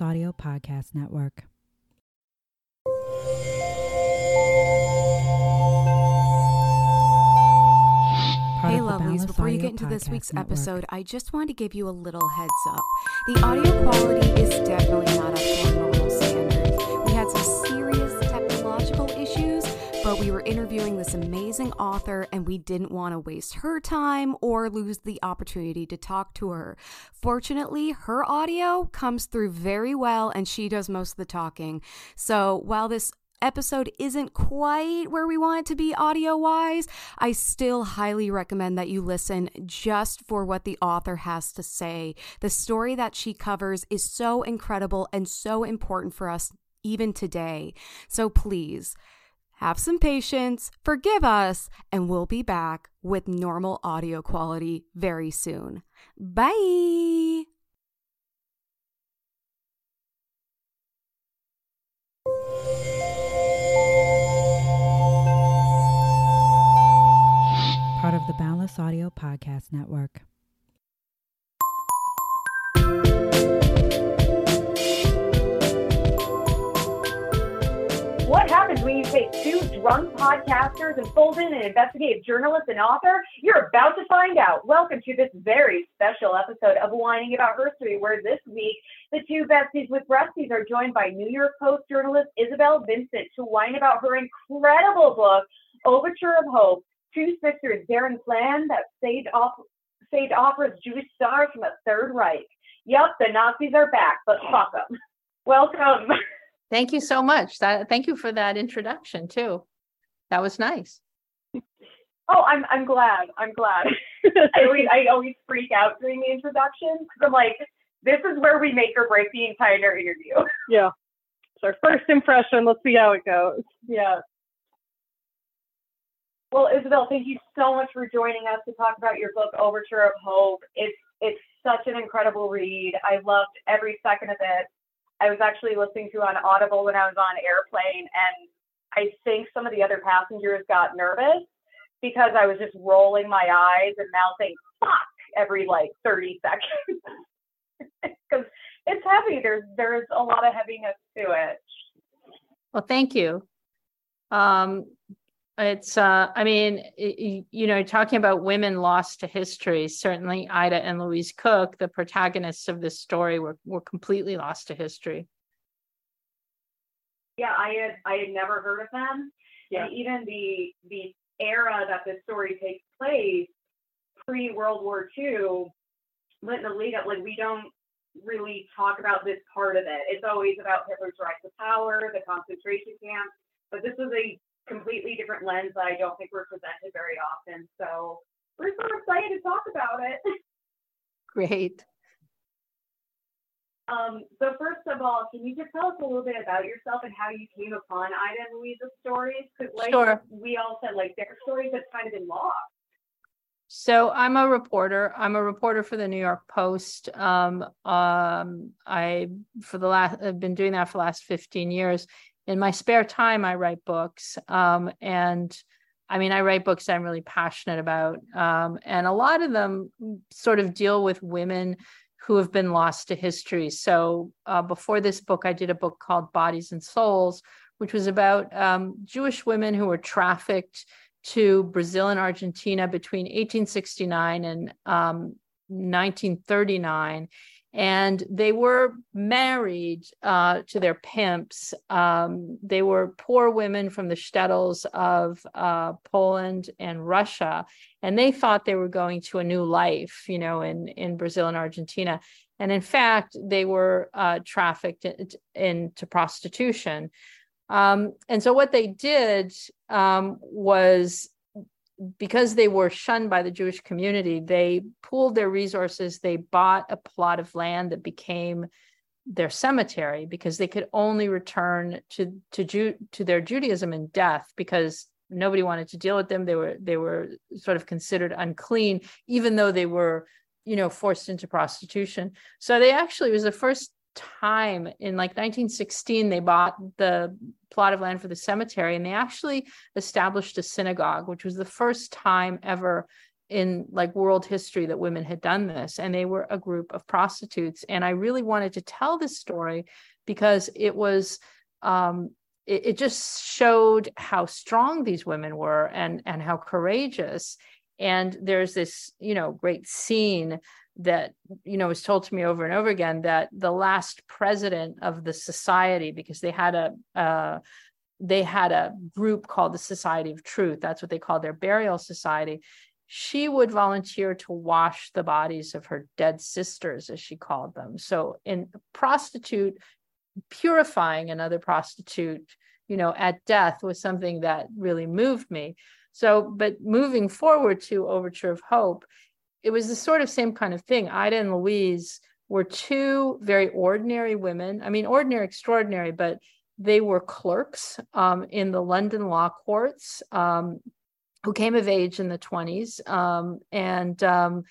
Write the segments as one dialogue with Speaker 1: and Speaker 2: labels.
Speaker 1: Audio Podcast Network.
Speaker 2: Hey, lovelies, before you get into this week's
Speaker 1: Network.
Speaker 2: episode, I just wanted to give you a little heads up. The audio quality is definitely not up to our normal. But we were interviewing this amazing author and we didn't want to waste her time or lose the opportunity to talk to her. Fortunately, her audio comes through very well and she does most of the talking. So while this episode isn't quite where we want it to be audio wise, I still highly recommend that you listen just for what the author has to say. The story that she covers is so incredible and so important for us even today. So please have some patience, forgive us, and we'll be back with normal audio quality very soon. Bye.
Speaker 1: Part of the Boundless Audio Podcast Network.
Speaker 3: Happens when you take two drunk podcasters and fold in an investigative journalist and author? You're about to find out. Welcome to this very special episode of Whining About Herstory, where this week the two besties with breasties are joined by New York Post journalist Isabel Vincent to whine about her incredible book, Overture of Hope, Two Sisters, Daring Plan, that saved, off, saved Opera's Jewish stars from a Third Reich. Yup, the Nazis are back, but fuck them. Welcome.
Speaker 4: Thank you so much. That, thank you for that introduction too. That was nice.
Speaker 3: Oh, I'm I'm glad. I'm glad. I always I always freak out during the introductions because I'm like, this is where we make or break the entire interview.
Speaker 5: Yeah. It's our first impression. Let's see how it goes.
Speaker 3: Yeah. Well, Isabel, thank you so much for joining us to talk about your book, Overture of Hope. It's it's such an incredible read. I loved every second of it. I was actually listening to on Audible when I was on airplane, and I think some of the other passengers got nervous because I was just rolling my eyes and mouthing "fuck" every like 30 seconds because it's heavy. There's there's a lot of heaviness to it.
Speaker 4: Well, thank you. Um, it's, uh, I mean, y- y- you know, talking about women lost to history, certainly Ida and Louise Cook, the protagonists of this story, were, were completely lost to history.
Speaker 3: Yeah, I had I had never heard of them.
Speaker 5: Yeah.
Speaker 3: And even the the era that this story takes place, pre World War II, in the lead up, like we don't really talk about this part of it. It's always about Hitler's rise to power, the concentration camps, but this is a completely different lens that I don't think we're presented very often. So we're so excited to talk about it.
Speaker 4: Great.
Speaker 3: Um, so first of all, can you just tell us a little bit about yourself and how you came upon Ida and Louisa's stories? Because like
Speaker 4: Sure.
Speaker 3: we all said, like their stories have kind of been lost.
Speaker 4: So I'm a reporter. I'm a reporter for the New York Post. Um, um, I for the last I've been doing that for the last 15 years. In my spare time, I write books. Um, and I mean, I write books I'm really passionate about. Um, and a lot of them sort of deal with women who have been lost to history. So uh, before this book, I did a book called Bodies and Souls, which was about um, Jewish women who were trafficked to Brazil and Argentina between 1869 and um, 1939. And they were married uh, to their pimps. Um, they were poor women from the shtetls of uh, Poland and Russia. And they thought they were going to a new life, you know, in, in Brazil and Argentina. And in fact, they were uh, trafficked in- into prostitution. Um, and so what they did um, was because they were shunned by the Jewish community, they pooled their resources. They bought a plot of land that became their cemetery because they could only return to to Ju- to their Judaism in death because nobody wanted to deal with them. They were they were sort of considered unclean, even though they were you know forced into prostitution. So they actually was the first time. In like 1916 they bought the plot of land for the cemetery and they actually established a synagogue which was the first time ever in like world history that women had done this and they were a group of prostitutes. And i really wanted to tell this story because it was um, it, it just showed how strong these women were and and how courageous and there's this you know great scene that you know was told to me over and over again that the last president of the society because they had a uh, they had a group called the society of truth that's what they called their burial society she would volunteer to wash the bodies of her dead sisters as she called them. So in prostitute purifying another prostitute you know at death was something that really moved me so but moving forward to overture of hope it was the sort of same kind of thing ida and louise were two very ordinary women i mean ordinary extraordinary but they were clerks um, in the london law courts um, who came of age in the 20s um, and um,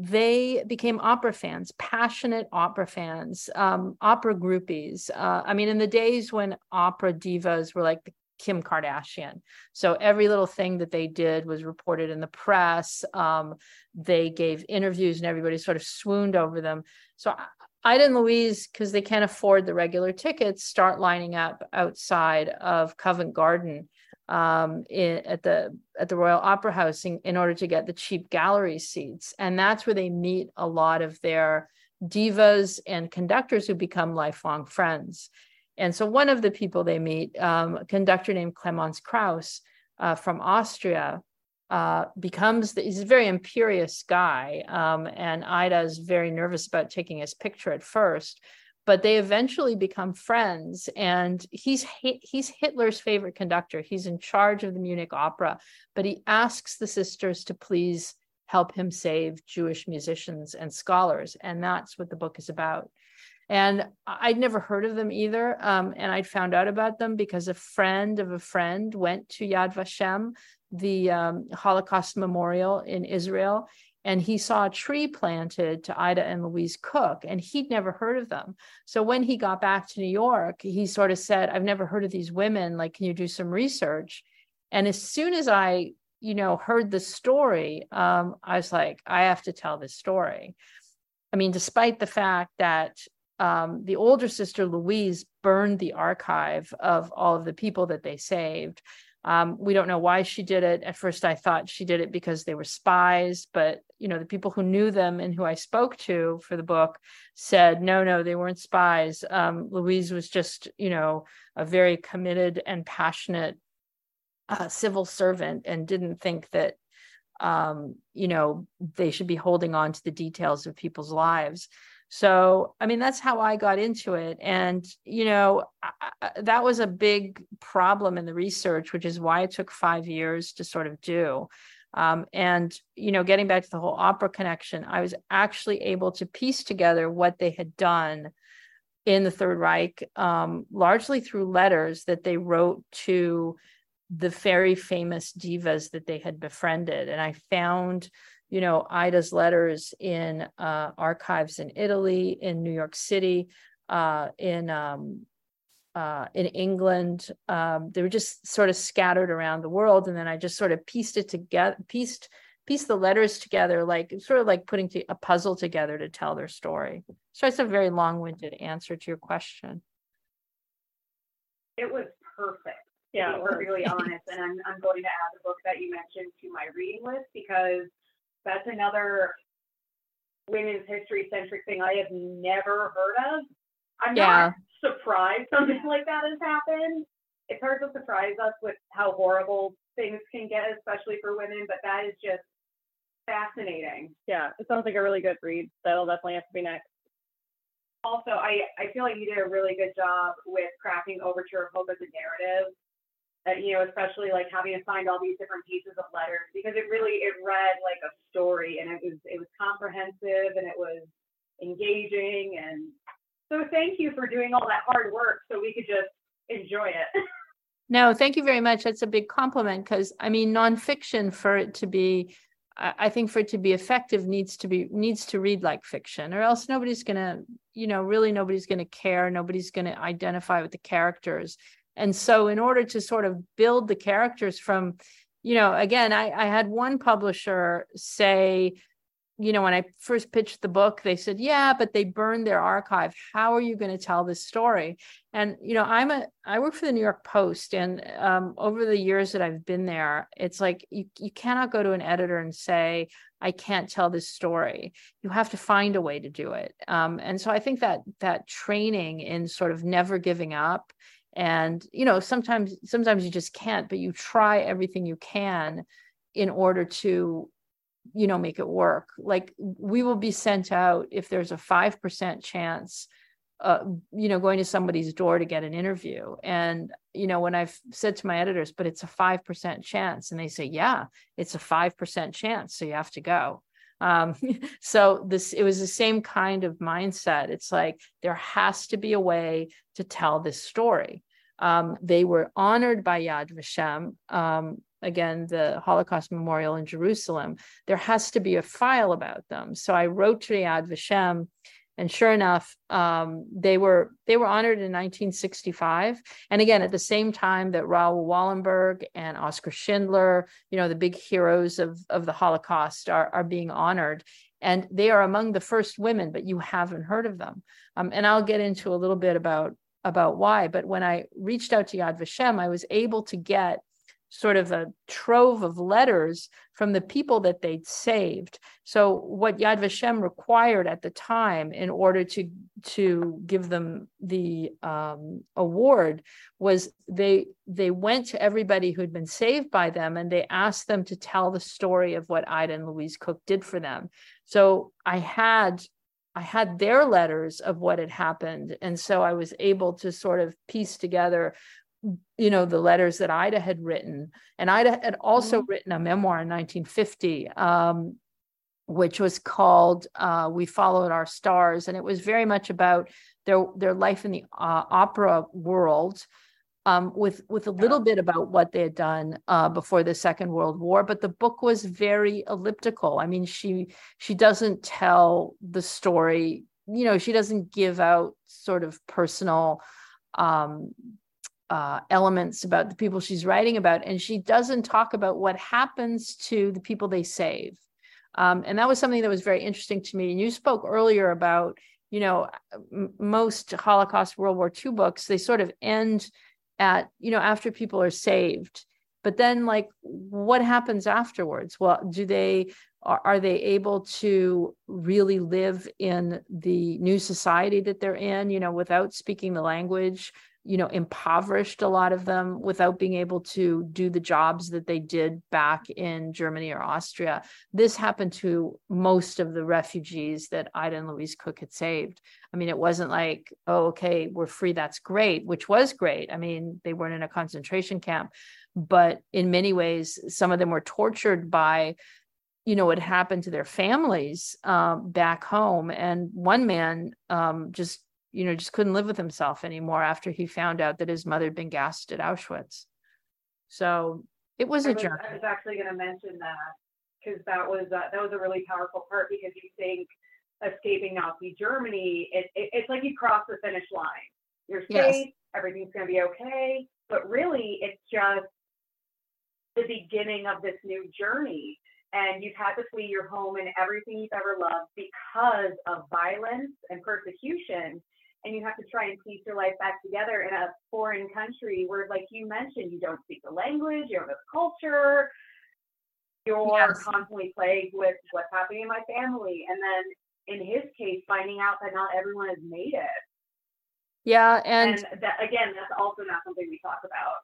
Speaker 4: they became opera fans, passionate opera fans, um, opera groupies. Uh, I mean, in the days when opera divas were like the Kim Kardashian. So every little thing that they did was reported in the press. Um, they gave interviews and everybody sort of swooned over them. So Ida and Louise, because they can't afford the regular tickets, start lining up outside of Covent Garden um, in, at the at the Royal Opera House in, in order to get the cheap gallery seats, and that's where they meet a lot of their divas and conductors who become lifelong friends. And so one of the people they meet, um, a conductor named Clemens Krauss uh, from Austria, uh, becomes the, he's a very imperious guy, um, and Ida is very nervous about taking his picture at first but they eventually become friends and he's he's Hitler's favorite conductor. He's in charge of the Munich opera but he asks the sisters to please help him save Jewish musicians and scholars and that's what the book is about and I'd never heard of them either um, and I'd found out about them because a friend of a friend went to Yad Vashem the um, Holocaust memorial in Israel and he saw a tree planted to Ida and Louise Cook, and he'd never heard of them. So when he got back to New York, he sort of said, I've never heard of these women. Like, can you do some research? And as soon as I, you know, heard the story, um, I was like, I have to tell this story. I mean, despite the fact that um, the older sister Louise burned the archive of all of the people that they saved. Um, we don't know why she did it. At first, I thought she did it because they were spies, but you know, the people who knew them and who I spoke to for the book said, no, no, they weren't spies. Um, Louise was just, you know, a very committed and passionate uh, civil servant, and didn't think that, um, you know, they should be holding on to the details of people's lives. So, I mean, that's how I got into it. And, you know, I, that was a big problem in the research, which is why it took five years to sort of do. Um, and, you know, getting back to the whole opera connection, I was actually able to piece together what they had done in the Third Reich, um, largely through letters that they wrote to the very famous divas that they had befriended. And I found you know, Ida's letters in uh, archives in Italy, in New York City, uh, in um, uh, in England. Um, they were just sort of scattered around the world, and then I just sort of pieced it together, pieced pieced the letters together, like sort of like putting a puzzle together to tell their story. So it's a very long-winded answer to your question.
Speaker 3: It was perfect. Yeah, be perfectly honest, and I'm I'm going to add the book that you mentioned to my reading list because that's another women's history centric thing I have never heard of. I'm yeah. not surprised something like that has happened. It's hard to surprise us with how horrible things can get, especially for women, but that is just fascinating.
Speaker 5: Yeah, it sounds like a really good read. That'll definitely have to be next.
Speaker 3: Also, I, I feel like you did a really good job with crafting Overture of Hope as a narrative uh, you know, especially like having to find all these different pieces of letters because it really it read like a story and it was it was comprehensive and it was engaging and so thank you for doing all that hard work so we could just enjoy it.
Speaker 4: no, thank you very much. That's a big compliment because I mean nonfiction for it to be I think for it to be effective needs to be needs to read like fiction or else nobody's going to you know really nobody's going to care nobody's going to identify with the characters and so, in order to sort of build the characters from, you know, again, I, I had one publisher say, you know, when I first pitched the book, they said, yeah, but they burned their archive. How are you going to tell this story? And, you know, I'm a, I work for the New York Post. And um, over the years that I've been there, it's like you, you cannot go to an editor and say, I can't tell this story. You have to find a way to do it. Um, and so I think that that training in sort of never giving up and you know sometimes sometimes you just can't but you try everything you can in order to you know make it work. Like we will be sent out if there's a 5% chance uh, you know going to somebody's door to get an interview. And you know when i've said to my editors but it's a 5% chance and they say yeah it's a 5% chance so you have to go um, so this it was the same kind of mindset. It's like there has to be a way to tell this story. Um, they were honored by yad vashem um, again, the Holocaust Memorial in Jerusalem, there has to be a file about them. So I wrote to Yad Vashem, and sure enough, um, they were they were honored in 1965. And again, at the same time that Raoul Wallenberg and oscar Schindler, you know, the big heroes of of the Holocaust, are are being honored. And they are among the first women, but you haven't heard of them. Um, and I'll get into a little bit about about why. But when I reached out to Yad Vashem, I was able to get sort of a trove of letters from the people that they'd saved. So what Yad Vashem required at the time in order to to give them the um, award was they they went to everybody who'd been saved by them and they asked them to tell the story of what Ida and Louise Cook did for them. So I had I had their letters of what had happened. And so I was able to sort of piece together you know the letters that ida had written. And ida had also mm-hmm. written a memoir in 1950 um, which was called uh, we followed our stars. And it was very much about their their life in the uh, opera world um, with with a little bit about what they had done uh, before the second world war. But the book was very elliptical. I mean she she doesn't tell the story you know she doesn't give out sort of personal um, uh, elements about the people she's writing about, and she doesn't talk about what happens to the people they save. Um, and that was something that was very interesting to me. And you spoke earlier about, you know, m- most Holocaust World War II books, they sort of end at, you know, after people are saved. But then, like, what happens afterwards? Well, do they are, are they able to really live in the new society that they're in you know without speaking the language you know impoverished a lot of them without being able to do the jobs that they did back in Germany or Austria. This happened to most of the refugees that Ida and Louise Cook had saved. I mean it wasn't like oh okay we're free that's great which was great. I mean they weren't in a concentration camp but in many ways some of them were tortured by you know what happened to their families um, back home. And one man um, just you know, just couldn't live with himself anymore after he found out that his mother had been gassed at Auschwitz. So it was,
Speaker 3: a
Speaker 4: journey.
Speaker 3: I was actually going to mention that because that was uh, that was a really powerful part because you think escaping Nazi Germany, it, it, it's like you cross the finish line. You're safe, yes. everything's going to be okay, but really it's just the beginning of this new journey and you've had to flee your home and everything you've ever loved because of violence and persecution and you have to try and piece your life back together in a foreign country where, like you mentioned, you don't speak the language, you don't know the culture, you're yes. constantly plagued with what's happening in my family. And then in his case, finding out that not everyone is native.
Speaker 4: Yeah. And,
Speaker 3: and that, again, that's also not something we talk about.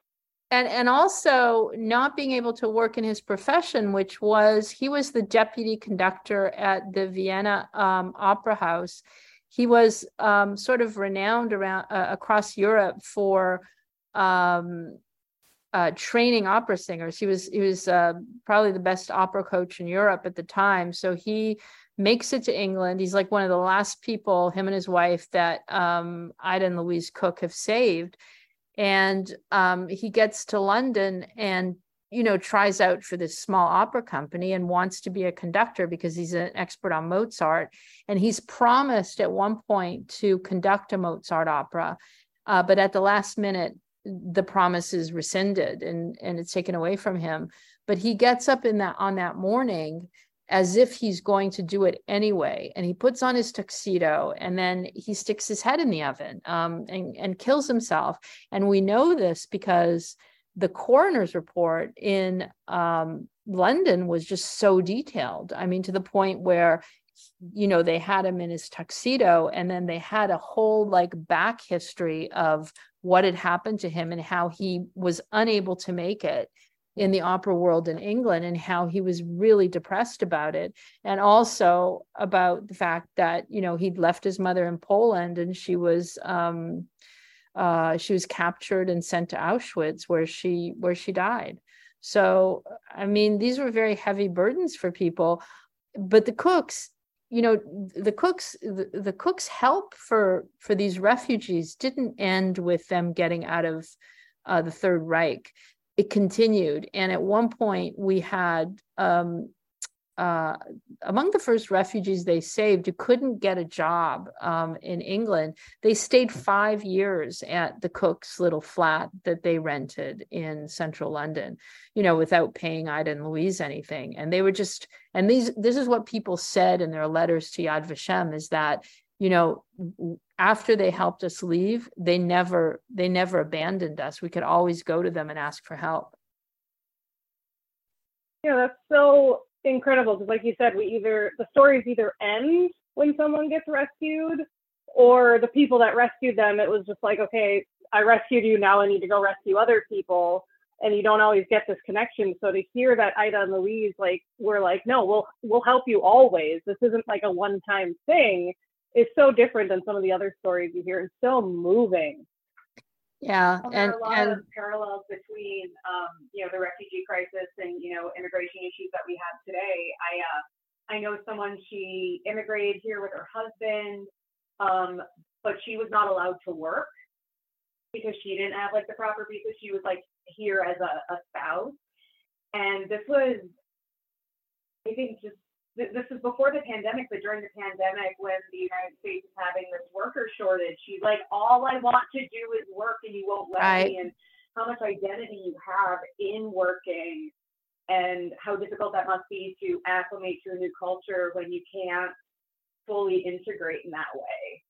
Speaker 4: And, and also not being able to work in his profession, which was he was the deputy conductor at the Vienna um, Opera House he was um, sort of renowned around uh, across Europe for um, uh, training opera singers. He was he was uh, probably the best opera coach in Europe at the time. So he makes it to England. He's like one of the last people, him and his wife, that um, Ida and Louise Cook have saved. And um, he gets to London and you know, tries out for this small opera company and wants to be a conductor because he's an expert on Mozart. And he's promised at one point to conduct a Mozart opera. Uh, but at the last minute, the promise is rescinded and, and it's taken away from him. but he gets up in that on that morning as if he's going to do it anyway. And he puts on his tuxedo and then he sticks his head in the oven um, and, and kills himself. And we know this because the coroner's report in um, London was just so detailed. I mean, to the point where, you know, they had him in his tuxedo and then they had a whole like back history of what had happened to him and how he was unable to make it in the opera world in England and how he was really depressed about it. And also about the fact that, you know, he'd left his mother in Poland and she was, um, uh, she was captured and sent to Auschwitz where she, where she died. So, I mean, these were very heavy burdens for people, but the cooks, you know, the cooks, the, the cooks help for, for these refugees didn't end with them getting out of uh, the Third Reich it continued. And at one point, we had um, uh, among the first refugees they saved who couldn't get a job um, in England. They stayed five years at the cook's little flat that they rented in central London, you know, without paying Ida and Louise anything. And they were just, and these, this is what people said in their letters to Yad Vashem is that you know after they helped us leave they never they never abandoned us we could always go to them and ask for help
Speaker 5: yeah that's so incredible because like you said we either the stories either end when someone gets rescued or the people that rescued them it was just like okay i rescued you now i need to go rescue other people and you don't always get this connection so to hear that ida and louise like we're like no we'll we'll help you always this isn't like a one time thing is so different than some of the other stories you hear. It's so moving.
Speaker 4: Yeah,
Speaker 3: well,
Speaker 4: and
Speaker 3: there are a lot
Speaker 4: and
Speaker 3: of parallels between, um, you know, the refugee crisis and you know immigration issues that we have today. I uh, I know someone she immigrated here with her husband, um, but she was not allowed to work because she didn't have like the proper visa. She was like here as a, a spouse, and this was, I think, just this is before the pandemic, but during the pandemic, when the United States is having this worker shortage, she's like, all I want to do is work and you won't let
Speaker 4: right.
Speaker 3: me. And how much identity you have in working and how difficult that must be to acclimate to a new culture when you can't fully integrate in that way.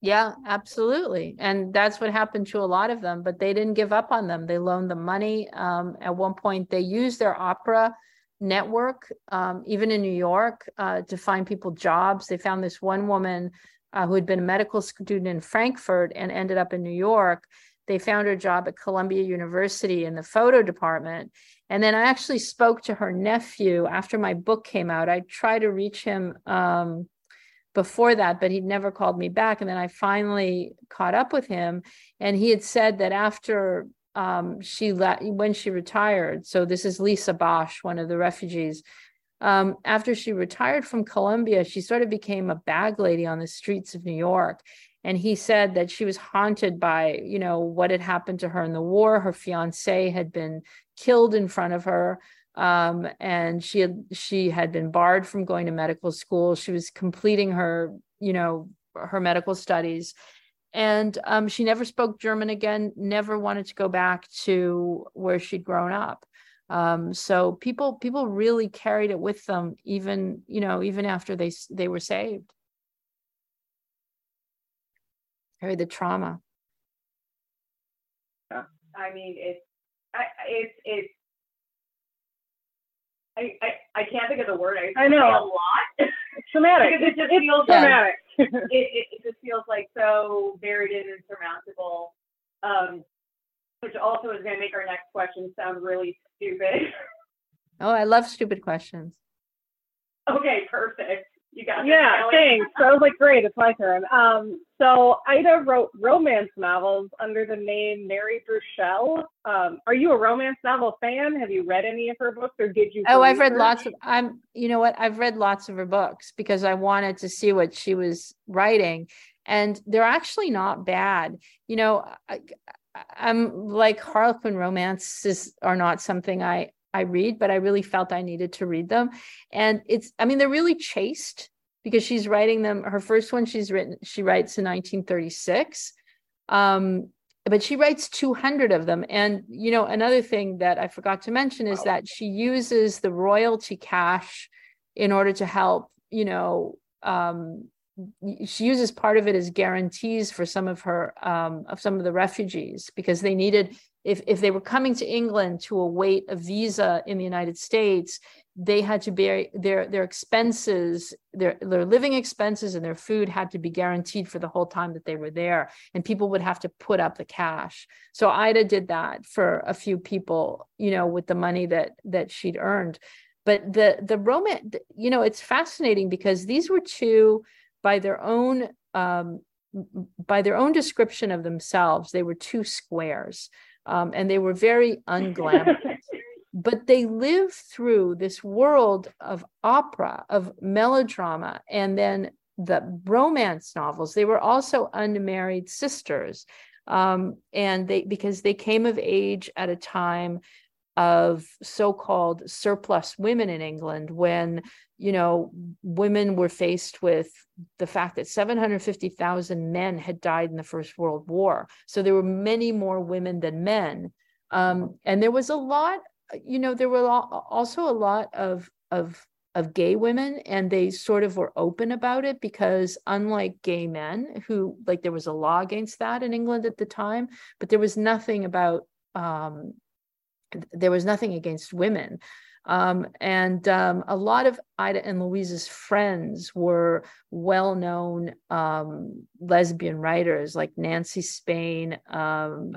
Speaker 4: Yeah, absolutely. And that's what happened to a lot of them, but they didn't give up on them. They loaned them money. Um, at one point, they used their opera network, um, even in New York, uh, to find people jobs. They found this one woman uh, who had been a medical student in Frankfurt and ended up in New York. They found her job at Columbia University in the photo department. And then I actually spoke to her nephew after my book came out. I tried to reach him um, before that, but he'd never called me back. And then I finally caught up with him. And he had said that after um, she let when she retired. So this is Lisa Bosch, one of the refugees. Um, after she retired from Columbia, she sort of became a bag lady on the streets of New York. And he said that she was haunted by, you know, what had happened to her in the war. Her fiance had been killed in front of her, um, and she had she had been barred from going to medical school. She was completing her, you know, her medical studies, and um, she never spoke German again. Never wanted to go back to where she'd grown up. Um, so people people really carried it with them, even you know even after they they were saved. Carried the trauma.
Speaker 3: I mean, it's I it's it's I, I, I can't think of the word. I,
Speaker 5: I know.
Speaker 3: a lot.
Speaker 5: It's traumatic.
Speaker 3: Because it just
Speaker 5: it's
Speaker 3: feels
Speaker 5: traumatic.
Speaker 3: it, it, it just feels like so buried and insurmountable. Um, which also is going to make our next question sound really stupid.
Speaker 4: Oh, I love stupid questions.
Speaker 3: okay, perfect. You got
Speaker 5: Yeah,
Speaker 3: Kelly.
Speaker 5: thanks. I was like, great, it's my turn. Um, so Ida wrote romance novels under the name Mary Burchell. Um, are you a romance novel fan? Have you read any of her books, or did you?
Speaker 4: Oh, I've read
Speaker 5: research?
Speaker 4: lots of. I'm. You know what? I've read lots of her books because I wanted to see what she was writing, and they're actually not bad. You know, I, I'm like Harlequin romances are not something I I read, but I really felt I needed to read them. And it's, I mean, they're really chaste because she's writing them. Her first one she's written, she writes in 1936. Um, but she writes 200 of them and you know another thing that i forgot to mention is that she uses the royalty cash in order to help you know um, she uses part of it as guarantees for some of her um, of some of the refugees because they needed if if they were coming to England to await a visa in the United States, they had to bear their their expenses, their their living expenses and their food had to be guaranteed for the whole time that they were there, and people would have to put up the cash. So Ida did that for a few people, you know, with the money that that she'd earned. But the the romance, you know, it's fascinating because these were two by their own um, by their own description of themselves, they were two squares, um, and they were very unglamorous. but they lived through this world of opera, of melodrama, and then the romance novels. They were also unmarried sisters, um, and they because they came of age at a time of so-called surplus women in England when you know women were faced with the fact that 750,000 men had died in the First World War. So there were many more women than men. Um, and there was a lot you know there were also a lot of of of gay women and they sort of were open about it because unlike gay men who like there was a law against that in England at the time but there was nothing about um, there was nothing against women. Um, and um, a lot of Ida and Louise's friends were well known um, lesbian writers like Nancy Spain um,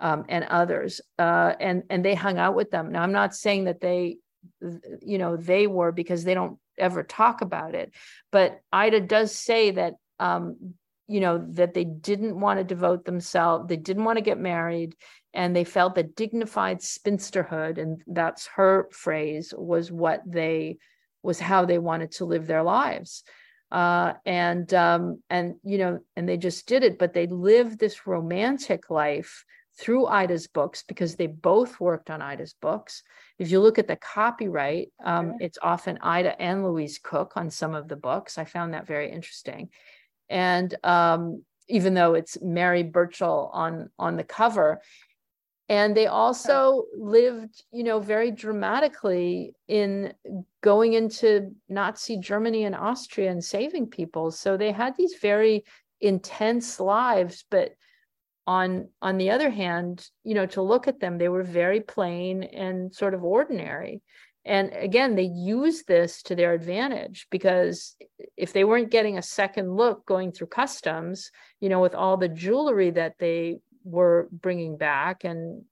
Speaker 4: um, and others. Uh, and, and they hung out with them. Now, I'm not saying that they, you know, they were because they don't ever talk about it. But Ida does say that um, you know that they didn't want to devote themselves they didn't want to get married and they felt that dignified spinsterhood and that's her phrase was what they was how they wanted to live their lives uh, and um, and you know and they just did it but they lived this romantic life through Ida's books because they both worked on Ida's books. If you look at the copyright, um, it's often Ida and Louise Cook on some of the books. I found that very interesting and um, even though it's Mary Burchell on on the cover. And they also lived, you know, very dramatically in going into Nazi Germany and Austria and saving people. So they had these very intense lives, but on on the other hand, you know, to look at them, they were very plain and sort of ordinary. And again, they use this to their advantage because if they weren't getting a second look going through customs, you know, with all the jewelry that they were bringing back and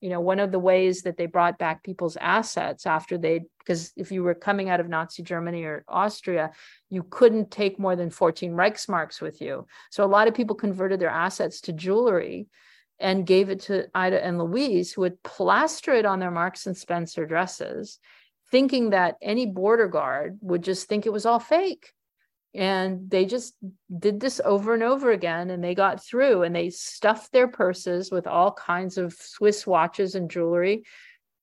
Speaker 4: you know one of the ways that they brought back people's assets after they because if you were coming out of nazi germany or austria you couldn't take more than 14 reichsmarks with you. So a lot of people converted their assets to jewelry and gave it to ida and louise who would plaster it on their marks and spencer dresses thinking that any border guard would just think it was all fake. And they just did this over and over again, and they got through and they stuffed their purses with all kinds of Swiss watches and jewelry.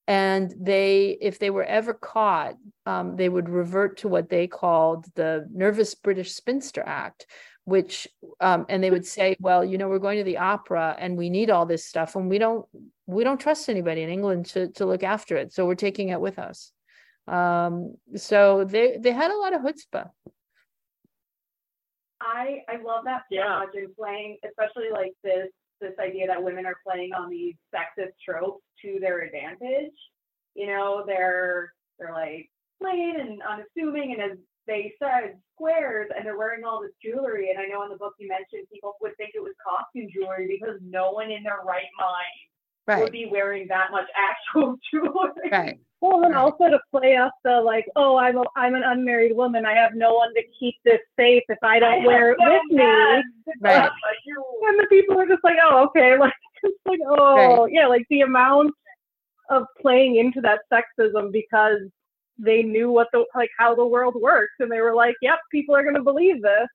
Speaker 4: And they, if they were ever caught, um, they would revert to what they called the Nervous British Spinster Act, which um, and they would say well you know we're going to the opera and we need all this stuff and we don't we don't trust anybody in england to, to look after it so we're taking it with us um, so they they had a lot of chutzpah.
Speaker 3: I I love that so yeah. and playing, especially like this this idea that women are playing on these sexist tropes to their advantage. You know, they're they're like plain and unassuming, and as they said, squares, and they're wearing all this jewelry. And I know in the book you mentioned people would think it was costume jewelry because no one in their right mind right. would be wearing that much actual jewelry.
Speaker 4: Right.
Speaker 5: Well, and also to play up the like, oh, I'm a, I'm an unmarried woman. I have no one to keep this safe if I don't I wear it with me. Right. And the people are just like, oh, okay, like, it's like, oh, right. yeah, like the amount of playing into that sexism because they knew what the like how the world works, and they were like, yep, people are going to believe this.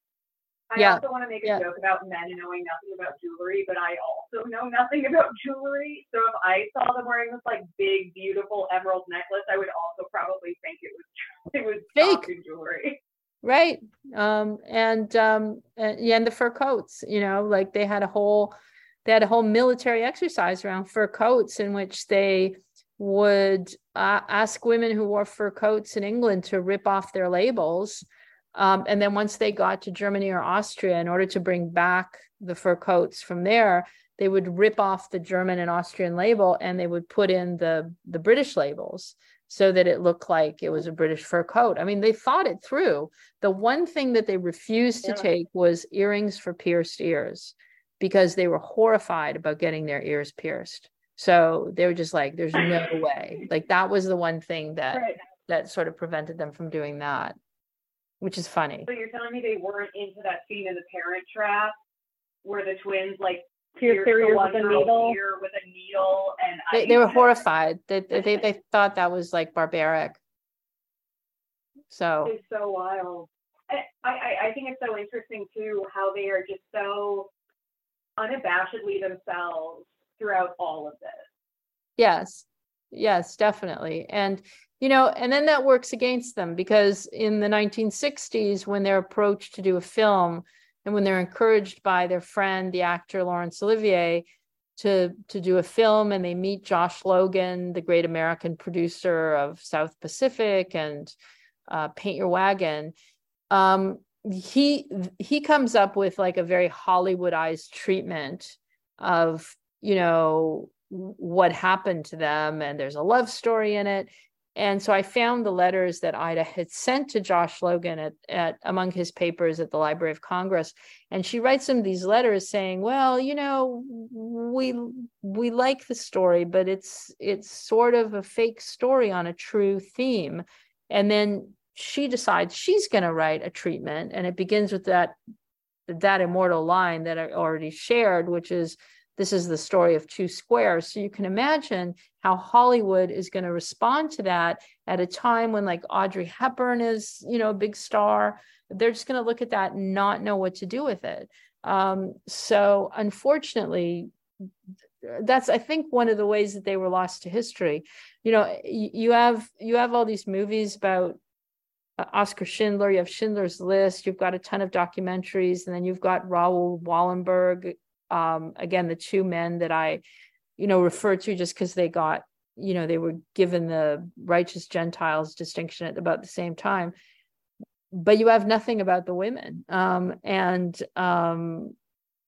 Speaker 3: I yeah. also want to make a yeah. joke about men knowing nothing about jewelry, but I also know nothing about jewelry. So if I saw them wearing this like big, beautiful emerald necklace, I would also probably think it was it was fake jewelry.
Speaker 4: Right. Um, and um, and, yeah, and the fur coats, you know, like they had a whole they had a whole military exercise around fur coats in which they would uh, ask women who wore fur coats in England to rip off their labels. Um, and then once they got to Germany or Austria, in order to bring back the fur coats from there, they would rip off the German and Austrian label and they would put in the, the British labels so that it looked like it was a British fur coat. I mean, they thought it through. The one thing that they refused to
Speaker 5: Yeah.
Speaker 4: take was earrings for pierced ears because they were horrified about getting their ears pierced. So they were just like, there's no way. Like that was the one thing that
Speaker 5: Right.
Speaker 4: that sort of prevented them from doing that, which is funny.
Speaker 3: So you're telling me they weren't into that scene in The Parent Trap where the twins like
Speaker 5: Pierce
Speaker 3: pierced
Speaker 5: their
Speaker 3: the
Speaker 5: ears with a needle.
Speaker 3: with a needle and
Speaker 4: They, they were horrified. They, they they they thought that was like barbaric. So
Speaker 3: It's so wild. I, I, I think it's so interesting too how they are just so unabashedly themselves throughout all of this.
Speaker 4: Yes, yes, definitely. And, you know, and then that works against them because in the 1960s, when they're approached to do a film and when they're encouraged by their friend, the actor Laurence Olivier, to, to do a film and they meet Josh Logan, the great American producer of South Pacific and uh, Paint Your Wagon. Um, he he comes up with like a very Hollywoodized treatment of you know what happened to them and there's a love story in it and so i found the letters that ida had sent to josh logan at, at among his papers at the library of congress. And she writes him these letters saying well you know we we like the story but it's it's sort of a fake story on a true theme. And then she decides she's going to write a treatment and it begins with that that immortal line that i already shared which is this is the story of two squares. So you can imagine how Hollywood is going to respond to that at a time when like Audrey Hepburn is, you know, a big star. They're just going to look at that and not know what to do with it. Um, so unfortunately, that's I think one of the ways that they were lost to history. You know, you have you have all these movies about uh, Oscar Schindler, you have Schindler's List, you've got a ton of documentaries, and then you've got Raoul Wallenberg, um, again, the two men that I, you know, refer to just because they got, you know, they were given the righteous Gentiles distinction at about the same time. But you have nothing about the women. Um, and um,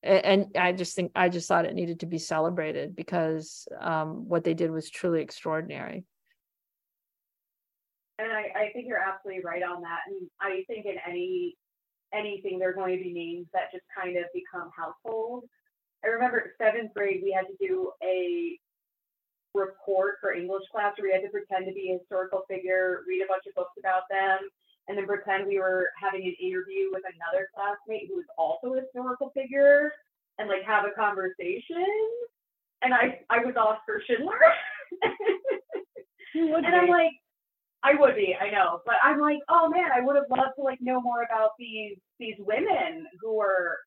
Speaker 4: and I just think I just thought it needed to be celebrated because um, what they did was truly extraordinary.
Speaker 3: And I, I think you're absolutely right on that. And I think in any anything there are going to be names that just kind of become household. I remember seventh grade we had to do a report for English class where we had to pretend to be a historical figure, read a bunch of books about them, and then pretend we were having an interview with another classmate who was also a historical figure and like have a conversation. And I I was Oscar Schindler. And I'm like, I would be, I know, but I'm like, oh man, I would have loved to like know more about these these women who are,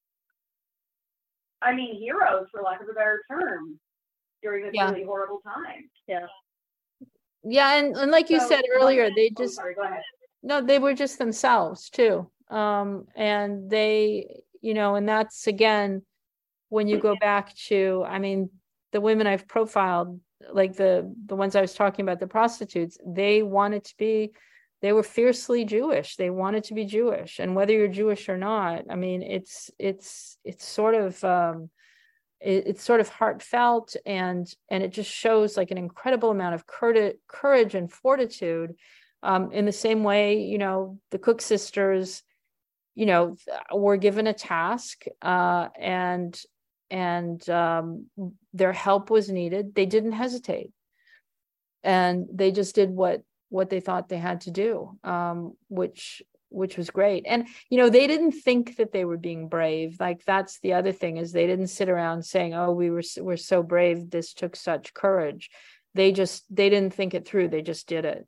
Speaker 3: I mean, heroes for lack of a better term, during this
Speaker 4: Yeah.
Speaker 3: really horrible time.
Speaker 5: yeah.
Speaker 4: Yeah, and, and like you
Speaker 3: So,
Speaker 4: said earlier,
Speaker 3: thing-
Speaker 4: they
Speaker 3: oh,
Speaker 4: just
Speaker 3: sorry, go ahead.
Speaker 4: no they were just themselves too um and they you know and that's again when you go back to i mean the women i've profiled like the the ones i was talking about the prostitutes they wanted to be they were fiercely jewish. They wanted to be jewish. And whether you're jewish or not i mean it's it's it's sort of um it, it's sort of heartfelt and and it just shows like an incredible amount of courage, courage and fortitude um, in the same way, you know, the Cook sisters, you know, were given a task uh, and and um, their help was needed. They didn't hesitate, and they just did what what they thought they had to do, um, which which was great. And you know, they didn't think that they were being brave. Like that's the other thing is they didn't sit around saying, "Oh, we were we're so brave. This took such courage." They just they didn't think it through. They just did it.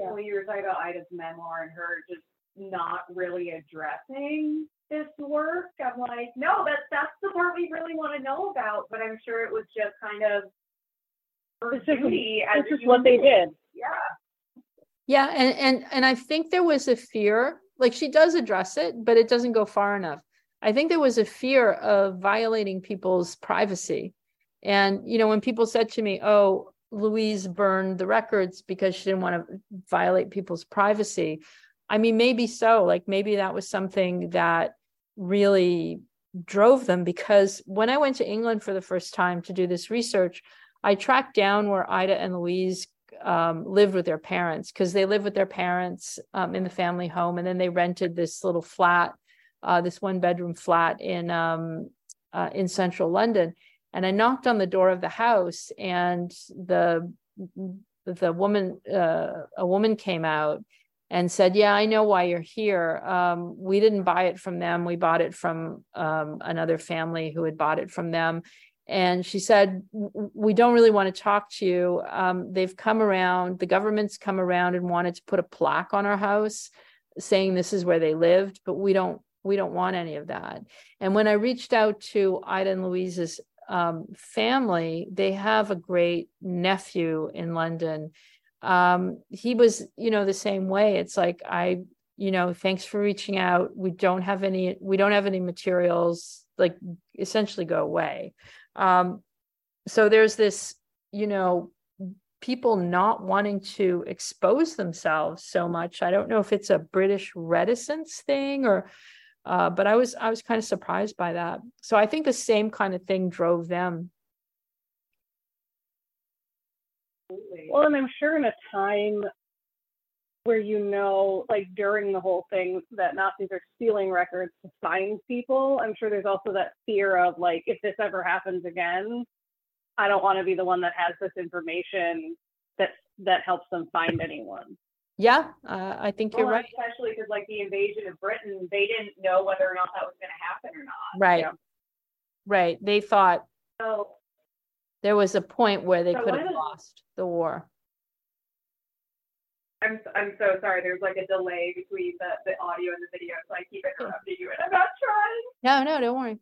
Speaker 5: Yeah.
Speaker 3: When you were talking about Ida's memoir and her just not really addressing this work, I'm like, no, that's that's the part we really want to know about. But I'm sure it was just kind of her
Speaker 5: It's just-
Speaker 3: duty as
Speaker 5: It's
Speaker 3: a
Speaker 5: just what they did.
Speaker 3: Yeah.
Speaker 4: Yeah, and and and I think there was a fear, like she does address it, but it doesn't go far enough. I think there was a fear of violating people's privacy. And, you know, when people said to me, oh, Louise burned the records because she didn't want to violate people's privacy. I mean, maybe so. Like maybe that was something that really drove them because when I went to England for the first time to do this research, I tracked down where Ida and Louise um, lived with their parents because they lived with their parents um, in the family home, and then they rented this little flat, uh, this one bedroom flat in um, uh, in central London. And I knocked on the door of the house, and the the woman uh, a woman came out and said, "Yeah, I know why you're here. Um, we didn't buy it from them. We bought it from um, another family who had bought it from them." And she said, "We don't really want to talk to you. Um, they've come around. The government's come around and wanted to put a plaque on our house, saying this is where they lived, but we don't. We don't want any of that." And when I reached out to Ida and Louise's um, family, they have a great nephew in London um, he was, you know, the same way. It's like, I, you know, thanks for reaching out. We don't have any, we don't have any materials, like essentially go away. Um, so there's this, you know, people not wanting to expose themselves so much. I don't know if it's a British reticence thing or, uh, but I was I was kind of surprised by that. So I think the same kind of thing drove them
Speaker 5: Well, and I'm sure in a time where you know, like during the whole thing, that Nazis are stealing records to find people, I'm sure there's also that fear of like, if this ever happens again, I don't want to be the one that has this information that that helps them find anyone.
Speaker 4: Yeah, uh, I think you're right.
Speaker 3: Especially because, like, the invasion of Britain, they didn't know whether or not that was going to happen or not.
Speaker 4: Right. Right. They thought.
Speaker 3: So
Speaker 4: there was a point where they so could have lost the war.
Speaker 3: I'm I'm so sorry. There's like a delay between the, the audio and the video, so I keep interrupting you, and I'm not trying.
Speaker 4: No, no, don't worry.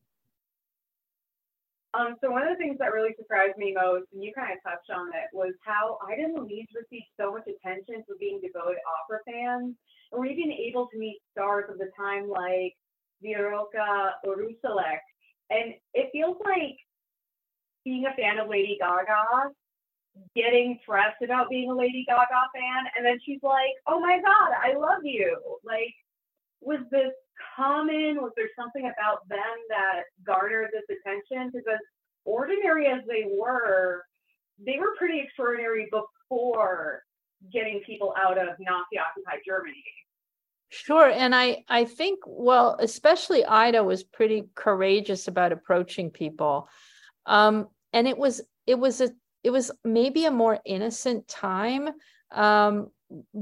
Speaker 3: Um, so one of the things that really surprised me most, and you kind of touched on it, was how Ida and Louise received so much attention for being devoted opera fans, and we're even able to meet stars of the time like Viorica Ursuleac, and it feels like being a fan of Lady Gaga, getting pressed about being a Lady Gaga fan, and then she's like, "Oh my God, I love you!" Like, was this common? Was there something about them that garnered this attention? Because as ordinary as they were, they were pretty extraordinary before getting people out of Nazi-occupied Germany.
Speaker 4: Sure, and I I think well, especially Ida was pretty courageous about approaching people um, and it was it was a it was maybe a more innocent time um,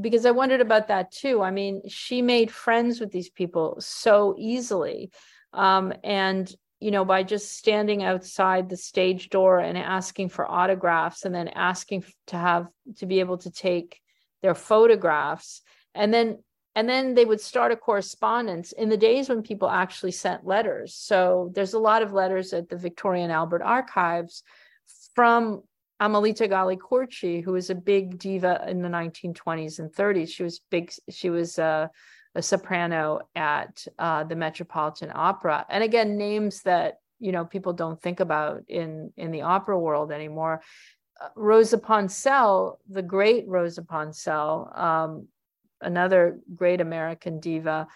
Speaker 4: because I wondered about that too. I mean, she made friends with these people so easily. Um, and, you know, by just standing outside the stage door and asking for autographs and then asking to have to be able to take their photographs. And then and then they would start a correspondence in the days when people actually sent letters. So there's a lot of letters at the Victoria and Albert Archives from Amelita Galli Curci, who was a big diva in the 1920s and 30s. She was big. She was a, a soprano at uh, the Metropolitan Opera, and again, names that you know people don't think about in in the opera world anymore. Uh, Rosa Ponselle, the great Rosa Ponselle, um, another great American diva.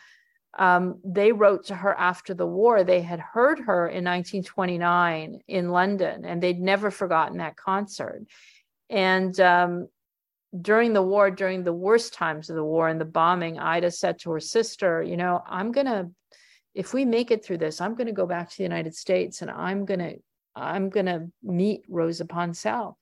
Speaker 4: Um, they wrote to her after the war. They had heard her in 1929 in London, and they'd never forgotten that concert. And um, during the war, during the worst times of the war and the bombing, Ida said to her sister, You know, I'm going to, if we make it through this, I'm going to go back to the United States and I'm going to, I'm going to meet Rosa Ponselle.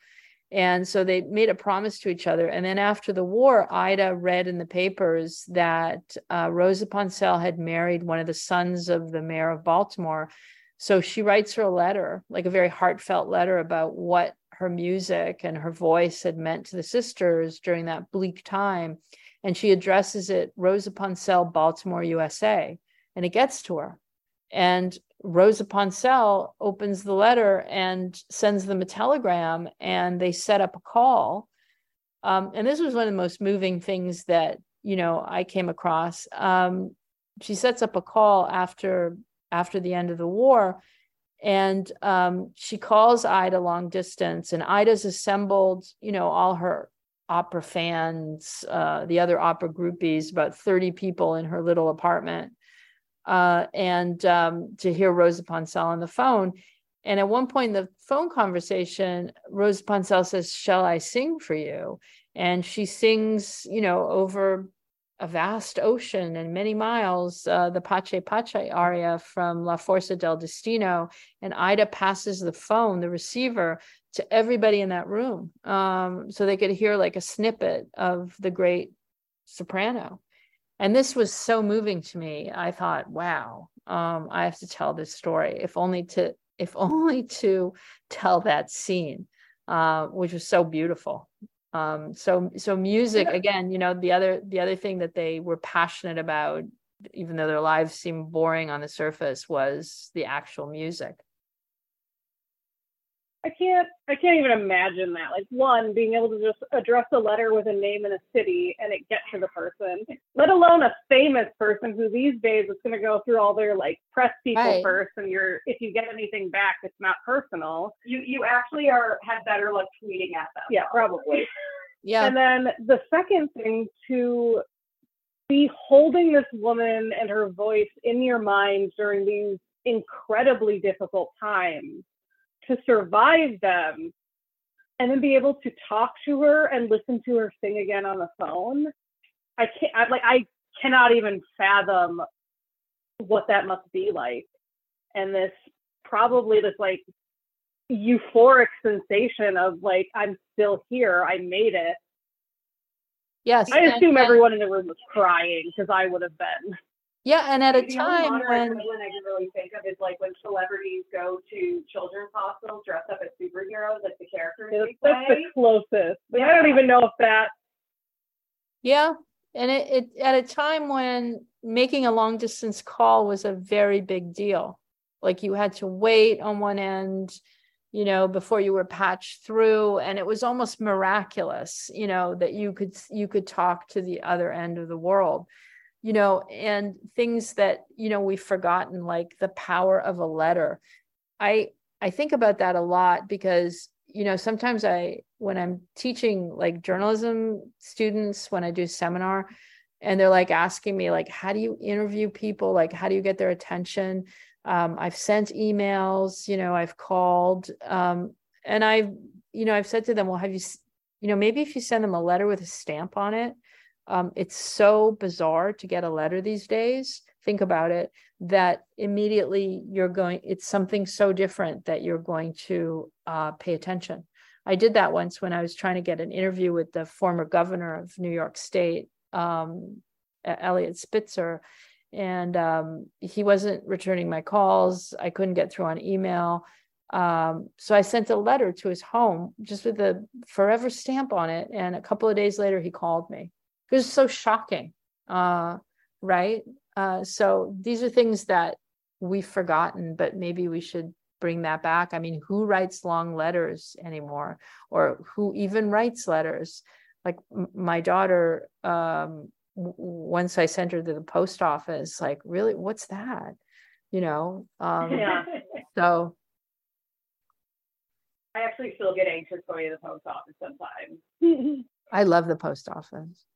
Speaker 4: And so they made a promise to each other. And then after the war, Ida read in the papers that uh, Rosa Ponselle had married one of the sons of the mayor of Baltimore. So she writes her a letter, like a very heartfelt letter about what her music and her voice had meant to the sisters during that bleak time. And she addresses it Rosa Ponselle, Baltimore, USA. And it gets to her. And Rosa Ponselle opens the letter and sends them a telegram, and they set up a call. Um, and this was one of the most moving things that you know I came across. Um, she sets up a call after after the end of the war. And um, she calls Ida long distance, and Ida's assembled, you know, all her opera fans, uh, the other opera groupies, about 30 people in her little apartment, uh, and um, to hear Rosa Ponselle on the phone. And at one point in the phone conversation, Rosa Ponselle says, Shall I sing for you? And she sings, you know, over a vast ocean and many miles, uh, the Pace Pace aria from La Forza del Destino. And Ida passes the phone, the receiver, to everybody in that room um, so they could hear like a snippet of the great soprano. And this was so moving to me. I thought, wow, um, I have to tell this story, if only to if only to tell that scene, uh, which was so beautiful. Um so so music again you know the other the other thing that they were passionate about even though their lives seemed boring on the surface was the actual music
Speaker 5: I can't I can't even imagine that. Like one, being able to just address a letter with a name and a city and it get to the person, let alone a famous person who these days is gonna go through all their like press people
Speaker 4: Right.
Speaker 5: first and you're if you get anything back, it's not personal.
Speaker 3: You you actually are had better luck tweeting at them.
Speaker 5: Yeah, probably.
Speaker 4: yeah
Speaker 5: And then the second thing to be holding this woman and her voice in your mind during these incredibly difficult times to survive them and then be able to talk to her and listen to her sing again on the phone. I can't I, like I cannot even fathom what that must be like. And this probably this like euphoric sensation of like I'm still here, I made it.
Speaker 4: yes
Speaker 5: I
Speaker 4: and-
Speaker 5: assume
Speaker 4: and-
Speaker 5: everyone in the room was crying because I would have been.
Speaker 4: Yeah and at a
Speaker 3: The
Speaker 4: time
Speaker 3: modern
Speaker 4: when
Speaker 3: equivalent I can really think of is like when celebrities go to children's hospitals dressed up as superheroes, like the characters
Speaker 5: That's,
Speaker 3: they
Speaker 5: that's the closest. But I don't even know if that.
Speaker 4: Yeah. And it, it at a time when making a long distance call was a very big deal. Like you had to wait on one end, you know, before you were patched through. And it was almost miraculous, you know, that you could you could talk to the other end of the world, you know, and things that, you know, we've forgotten, like the power of a letter. I I think about that a lot because you know sometimes i when i'm teaching like journalism students when i do seminar and they're like asking me like how do you interview people like how do you get their attention um, i've sent emails you know i've called um, and i've you know i've said to them well have you you know maybe if you send them a letter with a stamp on it um, it's so bizarre to get a letter these days. Think about it that immediately you're going it's something so different that you're going to uh, pay attention. I did that once when i was trying to get an interview with the former governor of new york state um, Eliot Spitzer and um, he wasn't returning my calls. I couldn't get through on email. Um, so i sent a letter to his home just with a forever stamp on it and a couple of days later he called me it was so shocking uh, right uh, so these are things that we've forgotten, but maybe we should bring that back. I mean, who writes long letters anymore, or who even writes letters? Like m- my daughter, um, w- once I sent her to the post office, like, really, what's that? You know. Um,
Speaker 5: Yeah.
Speaker 4: So
Speaker 3: I actually still get anxious going to the post office sometimes.
Speaker 4: I love the post office.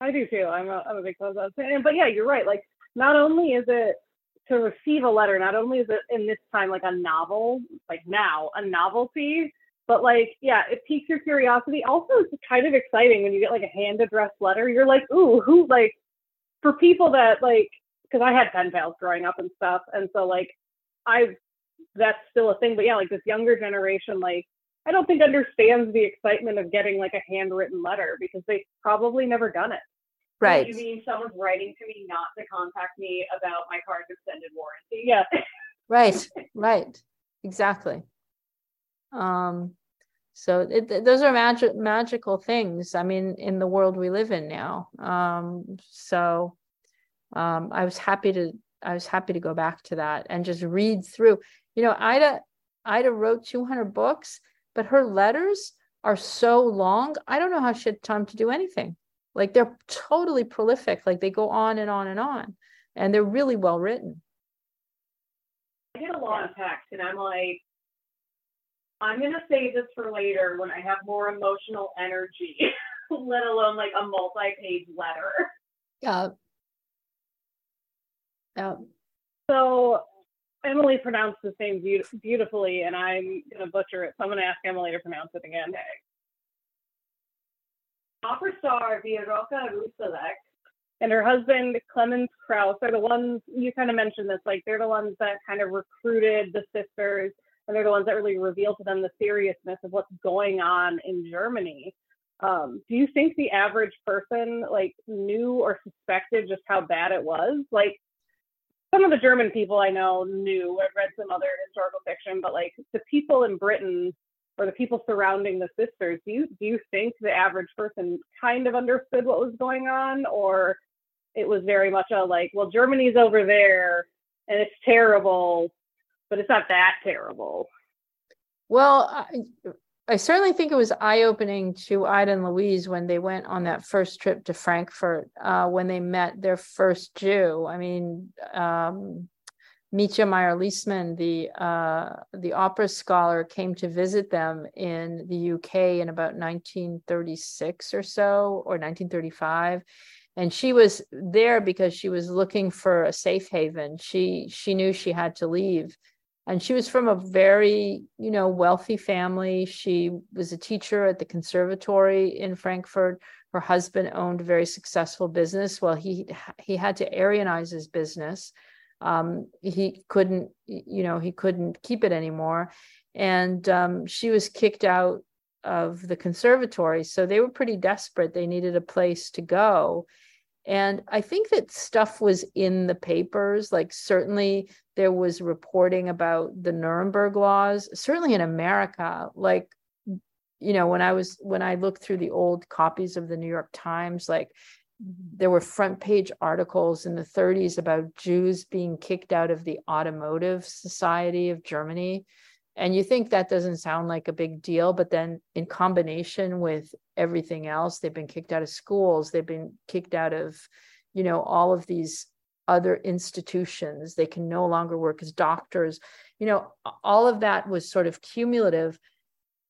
Speaker 5: I do too. I'm a, I'm a big post office fan. But yeah, you're right. Like, not only is it to receive a letter, not only is it in this time like a novel, like now a novelty, but like, yeah, it piques your curiosity. Also, it's kind of exciting when you get like a hand addressed letter. You're like, ooh, who like for people that like, because I had pen pals growing up and stuff, and so like, I that's still a thing. But yeah, like this younger generation, like I don't think understands the excitement of getting like a handwritten letter because they've probably never done it.
Speaker 4: Right.
Speaker 3: You mean someone's writing to me not to contact me about my car's extended warranty?
Speaker 5: Yeah.
Speaker 4: right right exactly um so it, th- those are magic magical things i mean in the world we live in now um so um i was happy to i was happy to go back to that and just read through you know ida ida wrote 200 books but her letters are so long i don't know how she had time to do anything like they're totally prolific like they go on and on and on and they're really well written
Speaker 3: I get a lot of text and I'm like, I'm gonna save this for later when I have more emotional energy, let alone like a multi-page letter.
Speaker 4: Yeah. Yeah.
Speaker 5: So Emily pronounced the name beau- beautifully, and I'm gonna butcher it. So I'm gonna ask Emily to pronounce it again.
Speaker 3: Opera star Viorica Ursuleac
Speaker 5: And her husband Clemens Krauss are the ones you kind of mentioned this. Like they're the ones that kind of recruited the sisters, and they're the ones that really reveal to them the seriousness of what's going on in Germany. Um, do you think the average person like knew or suspected just how bad it was? Like some of the German people I know knew. I've read some other historical fiction, but like the people in Britain or the people surrounding the sisters, do you do you think the average person kind of understood what was going on, or it was very much a like, well, Germany's over there and it's terrible, but it's not that terrible.
Speaker 4: Well, I, certainly think it was eye opening to Ida and Louise when they went on that first trip to Frankfurt, uh, when they met their first Jew. I mean, um, Mitia Mayer-Lismann, the uh, the opera scholar, came to visit them in the UK in about 1936 or so, or 1935, and she was there because she was looking for a safe haven. She she knew she had to leave, and she was from a very you know wealthy family. She was a teacher at the conservatory in Frankfurt. Her husband owned a very successful business. Well, he he had to Aryanize his business um, he couldn't you know he couldn't keep it anymore and um, she was kicked out of the conservatory so they were pretty desperate they needed a place to go and i think that stuff was in the papers like certainly there was reporting about the nuremberg laws certainly in america like you know when i was when i looked through the old copies of the new york times like there were front page articles in the 30s about Jews being kicked out of the Automotive Society of Germany. And you think that doesn't sound like a big deal, but then in combination with everything else, they've been kicked out of schools, they've been kicked out of, you know, all of these other institutions. They can no longer work as doctors. You know, all of that was sort of cumulative.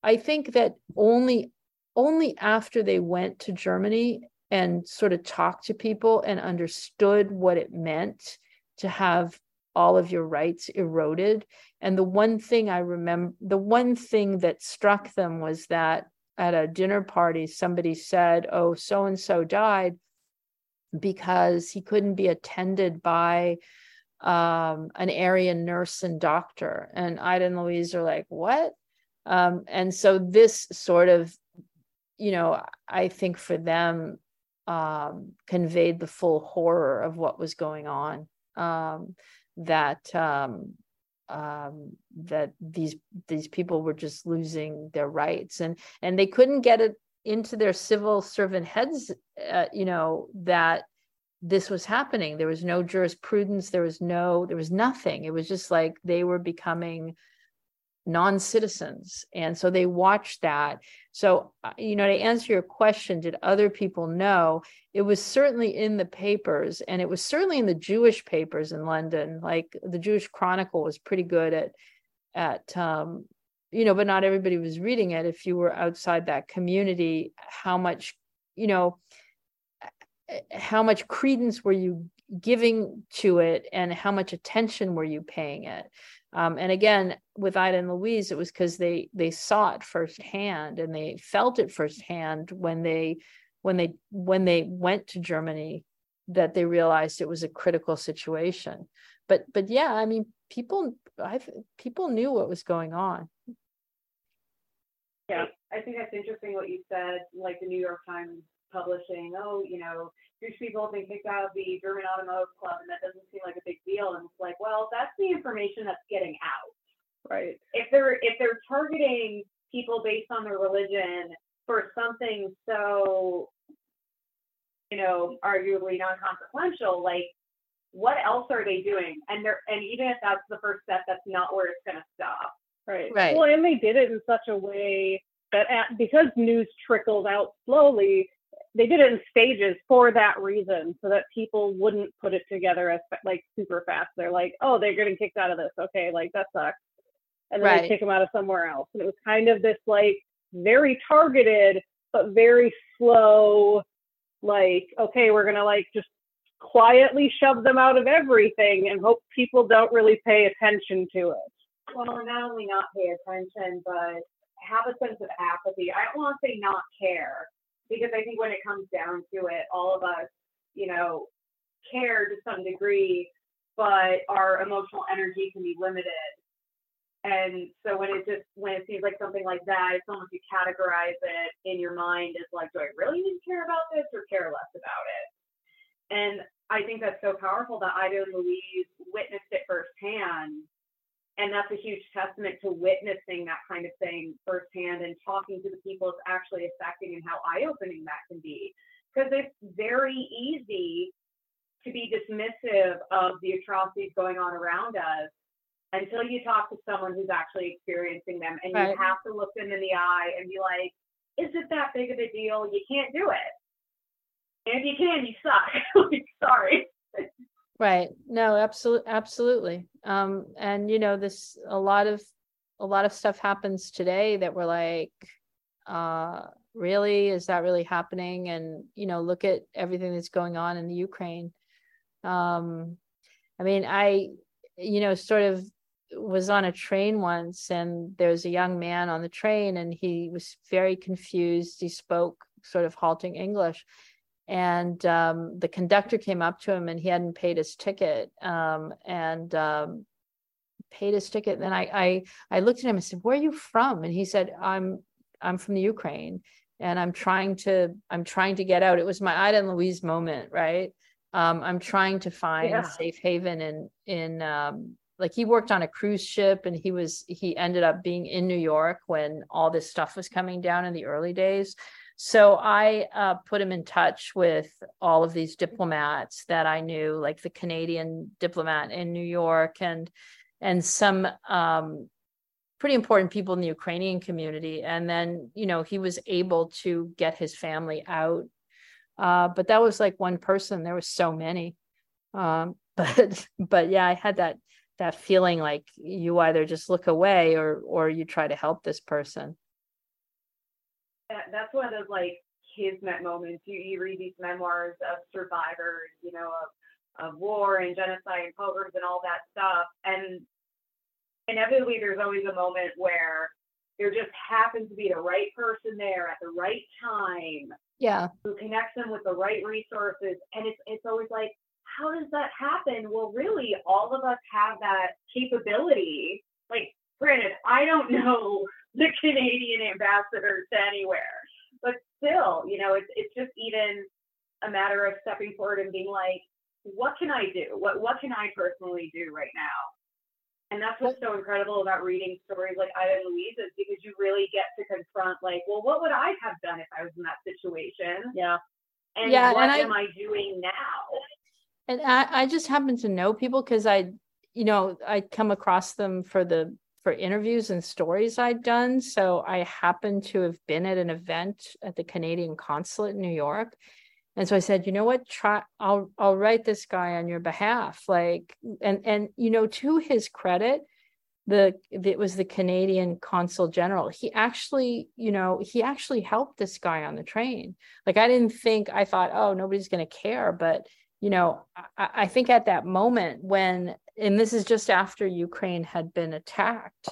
Speaker 4: I think that only only after they went to Germany and sort of talked to people and understood what it meant to have all of your rights eroded. And the one thing I remember, the one thing that struck them was that at a dinner party, somebody said, Oh, so and so died because he couldn't be attended by um, an Aryan nurse and doctor. And Ida and Louise are like, What? Um, and so this sort of, you know, I think for them, um, conveyed the full horror of what was going on. Um, that um, um, that these these people were just losing their rights, and and they couldn't get it into their civil servant heads. Uh, you know that this was happening. There was no jurisprudence. There was no. There was nothing. It was just like they were becoming non-citizens. And so they watched that. So uh, you know to answer your question did other people know? It was certainly in the papers and it was certainly in the jewish papers in london. Like the jewish chronicle was pretty good at at um you know but not everybody was reading it. If you were outside that community how much you know how much credence were you giving to it and how much attention were you paying it um, and again, with Ida and Louise, it was because they they saw it firsthand and they felt it firsthand when they when they when they went to Germany that they realized it was a critical situation. But but yeah, I mean, people I people knew what was going on.
Speaker 3: Yeah, I think that's interesting what you said. Like the New York Times publishing, oh, you know, Jewish people have been kicked out oh, of the German Automotive Club, and that doesn't seem like a big deal. And it's like, well, that's the information that's getting out.
Speaker 5: Right.
Speaker 3: If they're if they're targeting people based on their religion for something so, you know, arguably non-consequential, like what else are they doing? And they're and even if that's the first step, that's not where it's going to stop.
Speaker 5: Right.
Speaker 4: Right.
Speaker 5: Well, and they did it in such a way that at, because news trickled out slowly, they did it in stages for that reason, so that people wouldn't put it together as like super fast. They're like, oh, they're getting kicked out of this. Okay, like that sucks, and then
Speaker 4: Right.
Speaker 5: they kick them out of somewhere else. And it was kind of this like very targeted but very slow, like okay, we're gonna like just quietly shove them out of everything and hope people don't really pay attention to it.
Speaker 3: well, not only not pay attention, but have a sense of apathy. I don't want to say not care, because I think when it comes down to it, all of us, you know, care to some degree, but our emotional energy can be limited. And so when it just when it seems like something like that, it's almost you categorize it in your mind as like, do I really need to care about this or care less about it? And I think that's so powerful that Ida and Louise witnessed it firsthand and that's a huge testament to witnessing that kind of thing firsthand and talking to the people it's actually affecting and how eye-opening that can be. Because it's very easy to be dismissive of the atrocities going on around us until you talk to someone who's actually experiencing them. And
Speaker 4: Right.
Speaker 3: you have to look them in the eye and be like is it that big of a deal? You can't do it. And if you can you suck. Like, sorry
Speaker 4: Right. No, absolutely, absolutely. Um, and you know, this a lot of a lot of stuff happens today that we're like, uh, really, is that really happening? And you know, look at everything that's going on in the Ukraine. Um, I mean, I, you know, sort of was on a train once, and there was a young man on the train, and he was very confused. He spoke sort of halting English and um, the conductor came up to him and he hadn't paid his ticket um, and um, paid his ticket. And then I, I i looked at him and said where are you from? And he said i'm i'm from the ukraine and i'm trying to i'm trying to get out. It was my ida and louise moment right? Um, i'm trying to find
Speaker 3: Yeah.
Speaker 4: safe haven in in um, like he worked on a cruise ship and he was he ended up being in new york when all this stuff was coming down in the early days so I uh, put him in touch with all of these diplomats that I knew, like the Canadian diplomat in New York and and some um, pretty important people in the Ukrainian community. And then, you know, he was able to get his family out. Uh, but that was like one person. There was so many. Um, but but yeah, I had that that feeling like you either just look away or or you try to help this person.
Speaker 3: That, that's one of those like kismet moments. You you read these memoirs of survivors, you know, of of war and genocide and pogroms and all that stuff, and inevitably there's always a moment where there just happens to be the right person there at the right time
Speaker 4: Yeah.
Speaker 3: who connects them with the right resources, and it's it's always like, how does that happen? Well, really, all of us have that capability. Like, granted, I don't know the Canadian ambassador to anywhere, but still, you know, it's it's just even a matter of stepping forward and being like, what can I do? What what can I personally do right now? And that's what's so incredible about reading stories like Ida and Louise's because you really get to confront like, well, what would I have done if I was in that situation?
Speaker 5: Yeah.
Speaker 3: And
Speaker 4: Yeah,
Speaker 3: what
Speaker 4: and I-
Speaker 3: am I doing now?
Speaker 4: And I, I just happen to know people because I, you know, I come across them for the for interviews and stories I'd done. So I happened to have been at an event at the Canadian consulate in New York. And so I said, you know what, try I'll I'll write this guy on your behalf. Like and and you know, to his credit, the it was the Canadian consul general. He actually, you know, he actually helped this guy on the train. Like I didn't think I thought, oh, nobody's gonna care, but you know, I, I think at that moment when, and this is just after Ukraine had been attacked,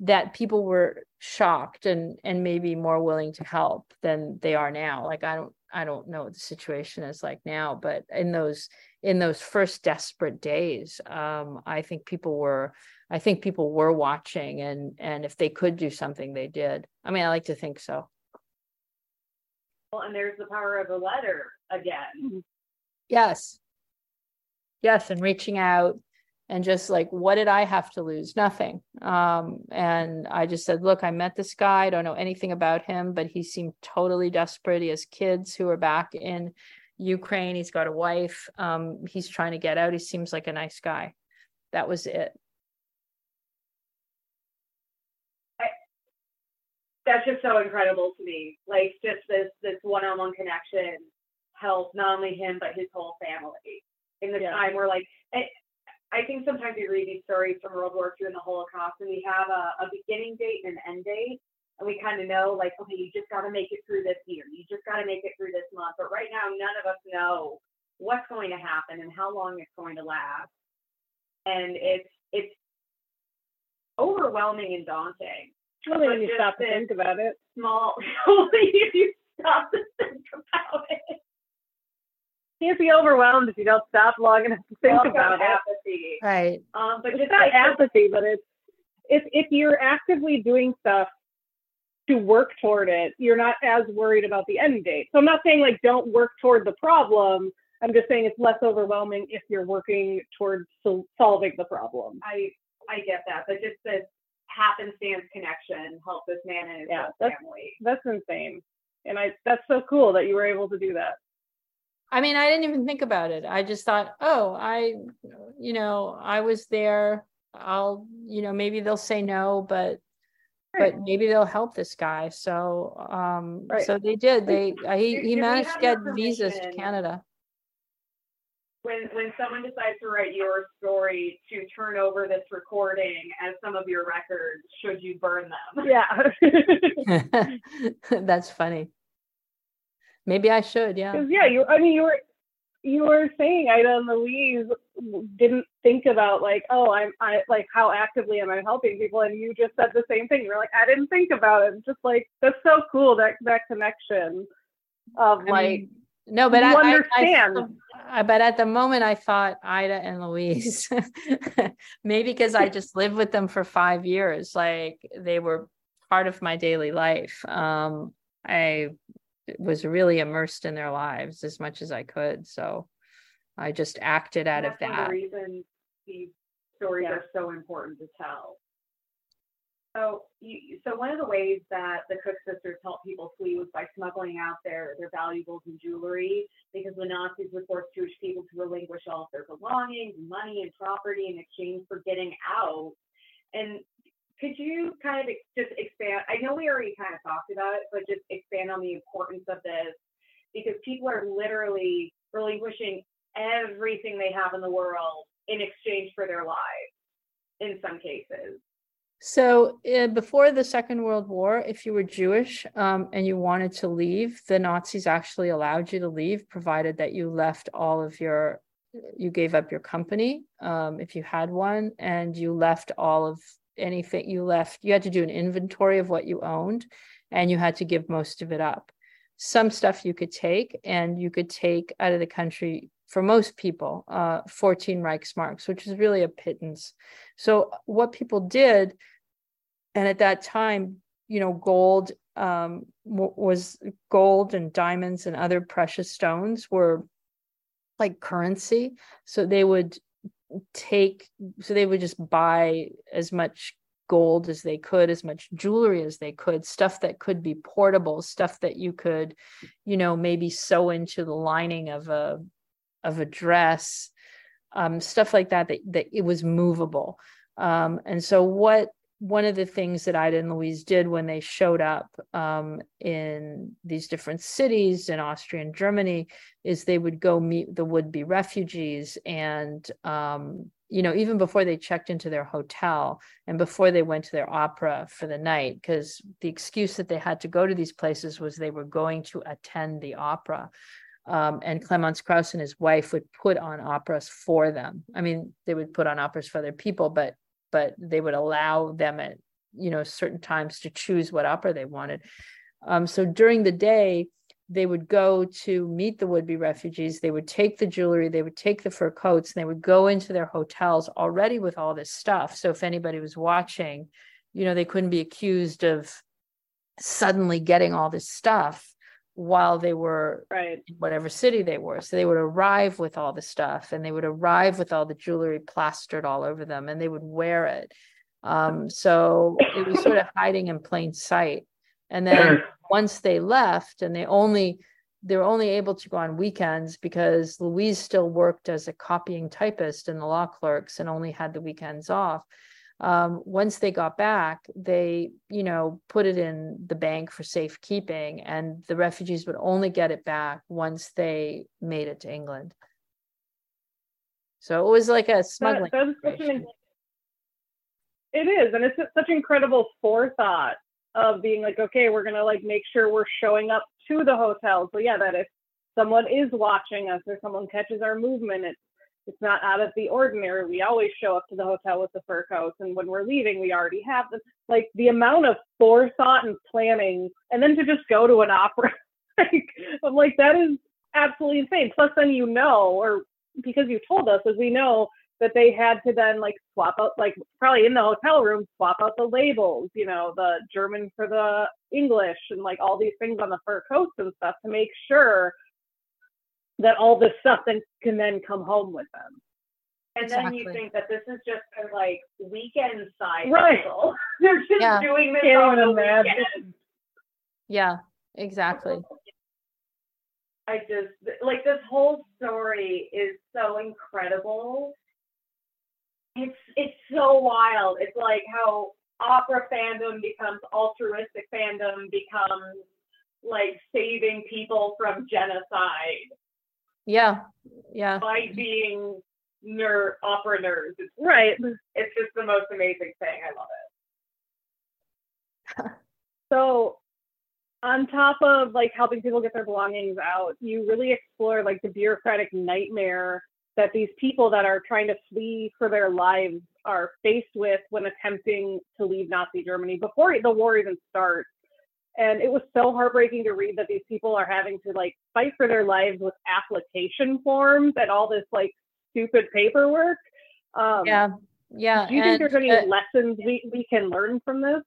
Speaker 4: that people were shocked and and maybe more willing to help than they are now. Like I don't I don't know what the situation is like now, but in those in those first desperate days, um, I think people were I think people were watching and and if they could do something, they did. I mean, I like to think so.
Speaker 3: Well, and there's the power of a letter again.
Speaker 4: Yes. Yes, and reaching out and just like, what did I have to lose? Nothing. Um, and I just said, look, I met this guy. I don't know anything about him, but he seemed totally desperate. He has kids who are back in Ukraine. He's got a wife. Um, he's trying to get out. He seems like a nice guy. That was it.
Speaker 3: that's just so incredible to me. Like just this this one-on-one connection helped not only him but his whole family in the
Speaker 5: Yeah.
Speaker 3: time where like I, think sometimes we read these stories from World War II and the Holocaust and we have a, a beginning date and an end date and we kind of know like okay you just got to make it through this year you just got to make it through this month but right now none of us know what's going to happen and how long it's going to last and it's it's overwhelming and daunting
Speaker 5: Only when you stop to think about it.
Speaker 3: small only if you stop to think about it
Speaker 5: can't be overwhelmed if you don't stop long enough to think about it.
Speaker 3: Apathy
Speaker 4: Right.
Speaker 3: um but
Speaker 5: It's not apathy, but it's if if you're actively doing stuff to work toward it, you're not as worried about the end date. So I'm not saying like don't work toward the problem. I'm just saying it's less overwhelming if you're working towards sol- solving the problem.
Speaker 3: I I get that, but just this happenstance connection helped this man and his
Speaker 5: Yeah,
Speaker 3: whole
Speaker 5: that's-
Speaker 3: family.
Speaker 5: That's insane, and I that's so cool that you were able to do that.
Speaker 4: I mean, I didn't even think about it. I just thought, oh, I, you know, I was there. I'll, you know, maybe they'll say no, but
Speaker 5: Right.
Speaker 4: but maybe they'll help this guy. So um
Speaker 5: Right.
Speaker 4: so they did. They uh, he
Speaker 3: Do-
Speaker 4: he
Speaker 3: do
Speaker 4: managed to get visas to? Canada.
Speaker 3: When when someone decides to write your story to turn over this recording as some of your records, should you burn them?
Speaker 5: Yeah,
Speaker 4: That's funny. Maybe I should, yeah.
Speaker 5: yeah, you. I mean, you were you were saying Ida and Louise didn't think about like, oh, I'm I like how actively am I helping people, and you just said the same thing. You're like, I didn't think about it. Just like that's so cool that that connection of
Speaker 4: I
Speaker 5: like.
Speaker 4: mean, no, but I, I- I,
Speaker 5: understand.
Speaker 4: I, but at the moment I thought Ida and Louise, maybe because I just lived with them for five years, like they were part of my daily life. Um, I was really immersed in their lives as much as I could. So I just acted out of
Speaker 3: one
Speaker 4: that.
Speaker 3: the reasons these stories
Speaker 5: Yeah.
Speaker 3: are so important to tell. So, you, so one of the ways that the Cook sisters helped people flee was by smuggling out their, their valuables and jewelry, because the Nazis would force Jewish people to relinquish all of their belongings, money, and property in exchange for getting out. And could you kind of just expand? I know we already kind of talked about it, but just expand on the importance of this, because people are literally relinquishing everything they have in the world in exchange for their lives in some cases.
Speaker 4: So uh, before the Second World War, if you were Jewish um, and you wanted to leave, the Nazis actually allowed you to leave, provided that you left all of your, you gave up your company um, if you had one, and you left all of anything you left. You had to do an inventory of what you owned, and you had to give most of it up. Some stuff you could take, and you could take out of the country for most people, uh, 14 Reichsmarks, which is really a pittance. So what people did, and at that time, you know, gold um, was gold and diamonds and other precious stones were like currency. So they would take, so they would just buy as much gold as they could, as much jewelry as they could, stuff that could be portable, stuff that you could, you know, maybe sew into the lining of a of a dress, um, stuff like that, that that it was movable. Um, and so what one of the things that Ida and Louise did when they showed up um, in these different cities in Austria and Germany is they would go meet the would-be refugees and um, you know even before they checked into their hotel and before they went to their opera for the night because the excuse that they had to go to these places was they were going to attend the opera um, and Clemens Krauss and his wife would put on operas for them. I mean, they would put on operas for other people, but but they would allow them at you know certain times to choose what opera they wanted. Um, so during the day, they would go to meet the would-be refugees. They would take the jewelry, they would take the fur coats, and they would go into their hotels already with all this stuff. So if anybody was watching, you know, they couldn't be accused of suddenly getting all this stuff while they were
Speaker 5: Right.
Speaker 4: in whatever city they were. So they would arrive with all the stuff and they would arrive with all the jewelry plastered all over them and they would wear it. Um, so it was sort of hiding in plain sight. And then once they left and they only they were only able to go on weekends because Louise still worked as a copying typist in the law clerks and only had the weekends off. Um, once they got back, they, you know, put it in the bank for safekeeping, and the refugees would only get it back once they made it to England. So it was like a smuggling.
Speaker 5: That, an, it is, and it's such incredible forethought of being like, okay, we're gonna like make sure we're showing up to the hotel. So yeah, that if someone is watching us or someone catches our movement, it's it's not out of the ordinary. We always show up to the hotel with the fur coats, and when we're leaving, we already have them. Like the amount of forethought and planning, and then to just go to an opera, like, I'm like that is absolutely insane. Plus, then you know, or because you told us, as we know that they had to then like swap out, like probably in the hotel room, swap out the labels, you know, the German for the English, and like all these things on the fur coats and stuff to make sure that all this stuff then can then come home with them.
Speaker 3: And exactly. then you think that this is just a like weekend side
Speaker 5: right.
Speaker 3: hustle. They're just
Speaker 4: yeah.
Speaker 3: doing this
Speaker 5: Can't
Speaker 3: on the
Speaker 5: imagine.
Speaker 3: weekend.
Speaker 4: Yeah, exactly.
Speaker 3: I just like this whole story is so incredible. It's it's so wild. It's like how opera fandom becomes altruistic fandom becomes like saving people from genocide
Speaker 4: Yeah, yeah.
Speaker 3: by being nerd opera nerds. It's,
Speaker 5: Right.
Speaker 3: it's just the most amazing thing. I love it.
Speaker 5: So on top of like helping people get their belongings out, you really explore like the bureaucratic nightmare that these people that are trying to flee for their lives are faced with when attempting to leave Nazi Germany before the war even starts. And it was so heartbreaking to read that these people are having to like fight for their lives with application forms and all this like stupid paperwork. Um,
Speaker 4: Yeah, yeah.
Speaker 5: Do you think there's any
Speaker 4: uh,
Speaker 5: lessons we, we can learn from this?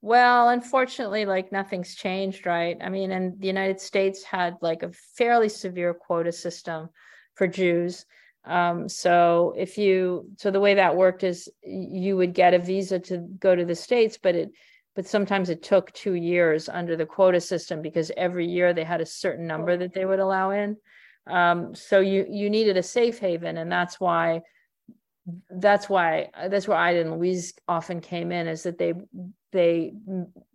Speaker 4: Well, unfortunately, like nothing's changed, right? I mean, and the United States had like a fairly severe quota system for Jews. Um, so if you, so the way that worked is you would get a visa to go to the States, but it, but sometimes it took two years under the quota system because every year they had a certain number that they would allow in. Um, so you you needed a safe haven, and that's why that's why that's where Ida and Louise often came in is that they they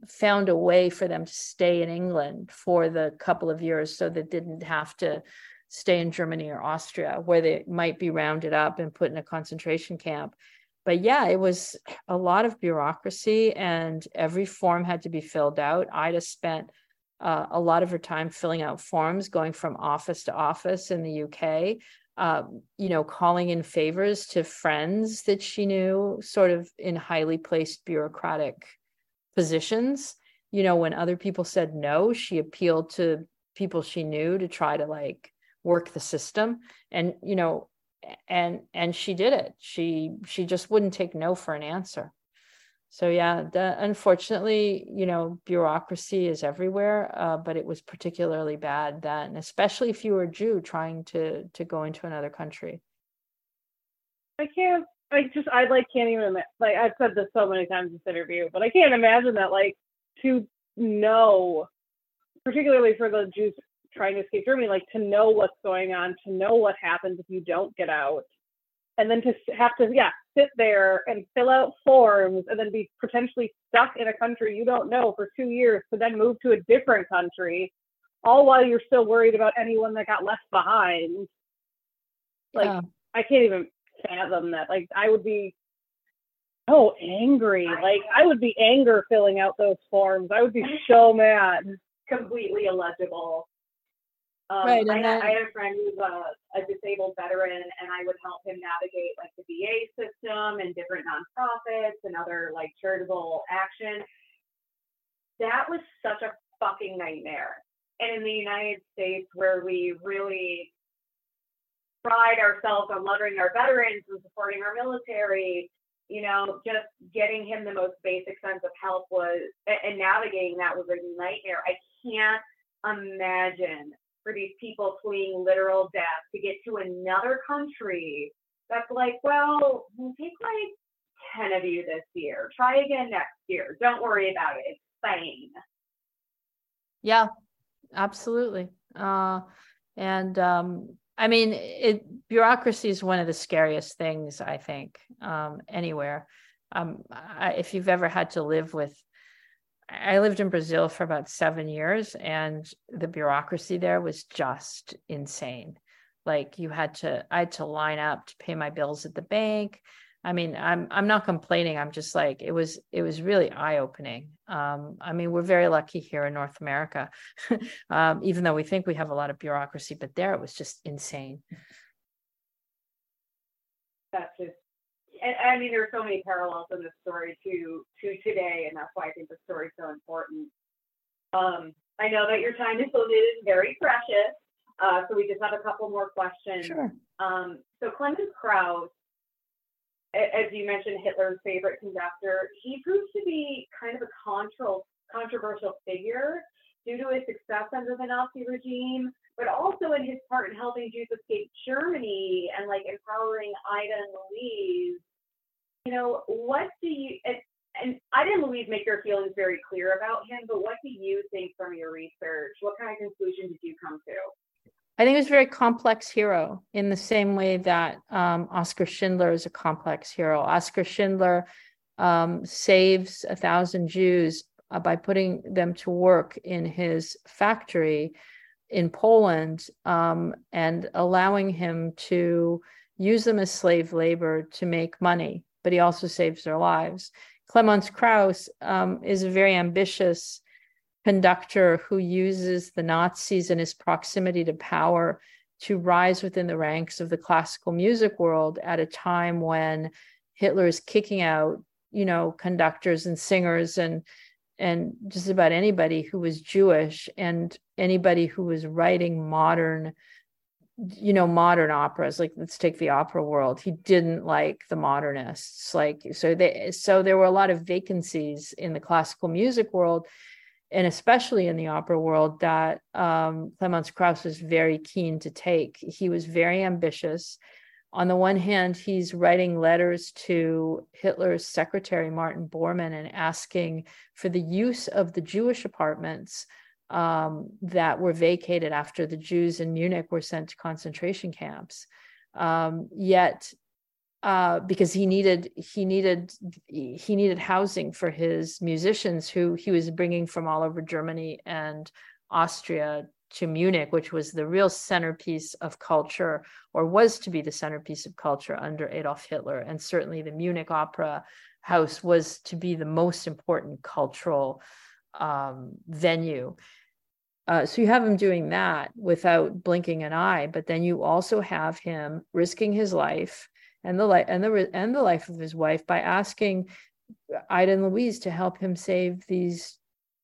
Speaker 4: found a way for them to stay in England for the couple of years so that didn't have to stay in Germany or Austria where they might be rounded up and put in a concentration camp. But yeah, it was a lot of bureaucracy and every form had to be filled out. Ida spent uh, a lot of her time filling out forms, going from office to office in the UK um, you know, calling in favors to friends that she knew, sort of in highly placed bureaucratic positions. You know, when other people said no, she appealed to people she knew to try to like work the system. And, you know, and and she did it. She she just wouldn't take no for an answer so yeah the, unfortunately you know bureaucracy is everywhere uh, but it was particularly bad then especially if you were a jew trying to to go into another country
Speaker 5: I can't. I just. I like can't even. Like I've said this so many times in this interview, but I can't imagine that. Like to know, particularly for the Jews trying to escape Germany, like to know what's going on, to know what happens if you don't get out, and then to have to yeah sit there and fill out forms and then be potentially stuck in a country you don't know for two years to then move to a different country all while you're still worried about anyone that got left behind. Like
Speaker 4: Yeah.
Speaker 5: i can't even fathom that. Like i would be so angry. Like i would be anger filling out those forms. I would be so mad.
Speaker 3: Completely illegible. Um,
Speaker 4: Right,
Speaker 3: I,
Speaker 4: then-
Speaker 3: I had a friend who's a, a disabled veteran, and I would help him navigate like the VA system and different nonprofits and other like charitable action. That was such a fucking nightmare. And in the United States, where we really pride ourselves on loving our veterans and supporting our military, you know, just getting him the most basic sense of help was, and navigating that was a nightmare. I can't imagine for these people fleeing literal death to get to another country that's like, well, we'll take like 10 of you this year. Try again next year. Don't worry about it. It's fine.
Speaker 4: yeah absolutely uh and um i mean it bureaucracy is one of the scariest things i think um anywhere um, I, if you've ever had to live with, I lived in Brazil for about seven years, and the bureaucracy there was just insane. Like you had to, I had to line up to pay my bills at the bank. I mean, I'm I'm not complaining. I'm just like it was it was really eye opening. Um, I mean, we're very lucky here in North America, um, even though we think we have a lot of bureaucracy, but there it was just insane.
Speaker 3: That's just, and I mean, there are so many parallels in this story to to today, and that's why I think the story is so important. Um, I know that your time is is very precious, uh, so we just have a couple more questions.
Speaker 4: Sure.
Speaker 3: Um, so Clemens Krauss as you mentioned, Hitler's favorite conductor, he proved to be kind of a controversial figure due to his success under the Nazi regime, but also in his part in helping Jews escape Germany and like empowering Ida and Louise. You know, what do you and, and Ida and Louise make their feelings very clear about him, but what do you think from your research? What kind of conclusion did you come to?
Speaker 4: I think he was a very complex hero in the same way that um, Oskar Schindler is a complex hero. Oskar Schindler um, saves a thousand Jews uh, by putting them to work in his factory in Poland um, and allowing him to use them as slave labor to make money, but he also saves their lives. Clemens Krauss um, is a very ambitious conductor who uses the Nazis and his proximity to power to rise within the ranks of the classical music world at a time when Hitler is kicking out, you know, conductors and singers and and just about anybody who was Jewish and anybody who was writing modern, you know, modern operas. Like let's take the opera world. He didn't like the modernists. Like so they so there were a lot of vacancies in the classical music world and especially in the opera world, that um, Clemens Krauss was very keen to take. He was very ambitious. On the one hand, he's writing letters to Hitler's secretary, Martin Bormann, and asking for the use of the Jewish apartments um, that were vacated after the Jews in Munich were sent to concentration camps. Um, yet uh, because he needed he needed he needed housing for his musicians who he was bringing from all over Germany and Austria to Munich, which was the real centerpiece of culture, or was to be the centerpiece of culture under Adolf Hitler. And certainly the Munich Opera House was to be the most important cultural um, venue. Uh, so you have him doing that without blinking an eye, but then you also have him risking his life and the life and the and the life of his wife by asking Ida and Louise to help him save these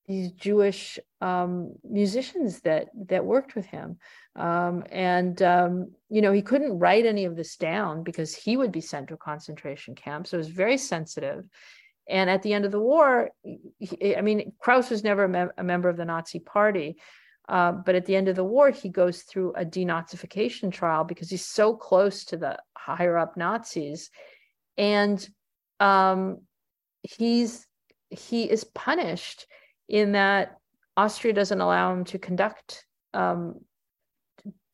Speaker 4: these Jewish um, musicians that that worked with him. Um, and um, you know he couldn't write any of this down because he would be sent to a concentration camp. So it was very sensitive. And at the end of the war, he, I mean, Krauss was never a, mem- a member of the Nazi Party, uh, but at the end of the war, he goes through a denazification trial because he's so close to the higher up Nazis, and um, he's he is punished in that Austria doesn't allow him to conduct um,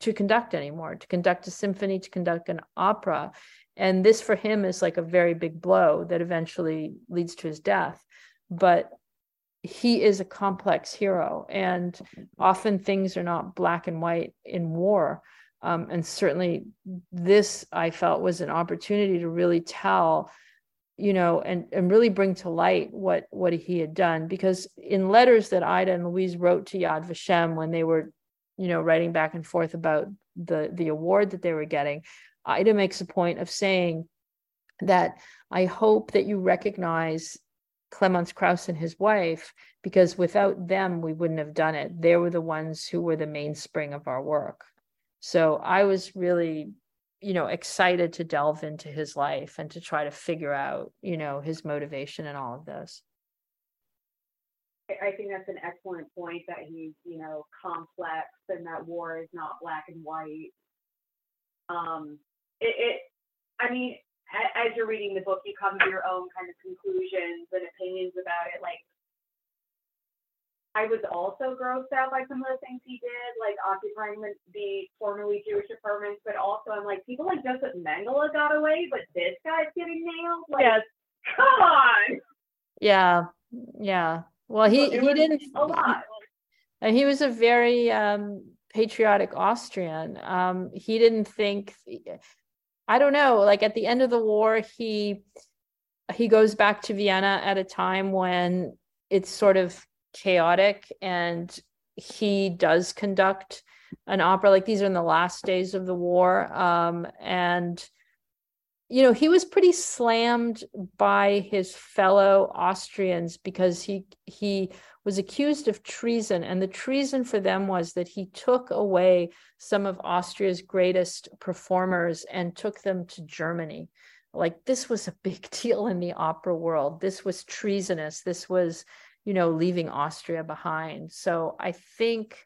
Speaker 4: to conduct anymore, to conduct a symphony, to conduct an opera, and this for him is like a very big blow that eventually leads to his death. But he is a complex hero and often things are not black and white in war um, and certainly this i felt was an opportunity to really tell you know and and really bring to light what what he had done because in letters that ida and louise wrote to yad vashem when they were you know writing back and forth about the the award that they were getting ida makes a point of saying that i hope that you recognize Clemens Krauss and his wife, because without them, we wouldn't have done it. They were the ones who were the mainspring of our work. So I was really, you know, excited to delve into his life and to try to figure out, you know, his motivation and all of this.
Speaker 3: I think that's an excellent point that he's, you know, complex and that war is not black and white. Um, it, it I mean, as you're reading the book, you come to your own kind of conclusions and opinions about it. Like, I was also grossed out by some of the things he did, like occupying the, the formerly Jewish apartments, but also I'm like, people like Joseph Mengele got away, but this guy's getting nailed. Like,
Speaker 5: yes.
Speaker 3: Come on.
Speaker 4: Yeah, yeah. Well, he
Speaker 3: It
Speaker 4: he didn't.
Speaker 3: A lot.
Speaker 4: And he was a very um, patriotic Austrian. Um, he didn't think, I don't know, like at the end of the war, he he goes back to Vienna at a time when it's sort of chaotic, and he does conduct an opera. Like these are in the last days of the war, um, and you know he was pretty slammed by his fellow Austrians because he he was accused of treason. And the treason for them was that he took away some of Austria's greatest performers and took them to Germany. Like this was a big deal in the opera world. This was treasonous. This was, you know, leaving Austria behind. So I think,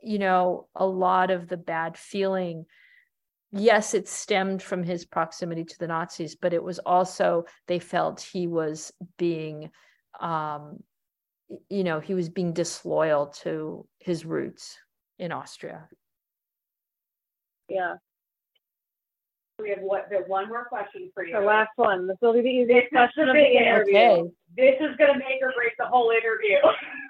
Speaker 4: you know, a lot of the bad feeling yes, it stemmed from his proximity to the Nazis, but it was also they felt he was being um, you know, he was being disloyal to his roots in Austria.
Speaker 5: Yeah.
Speaker 3: We have what the one more question for you.
Speaker 5: The last one. This will be the easiest
Speaker 3: is
Speaker 5: question
Speaker 3: the
Speaker 5: of the interview.
Speaker 4: Okay,
Speaker 3: This is gonna make or break the whole interview.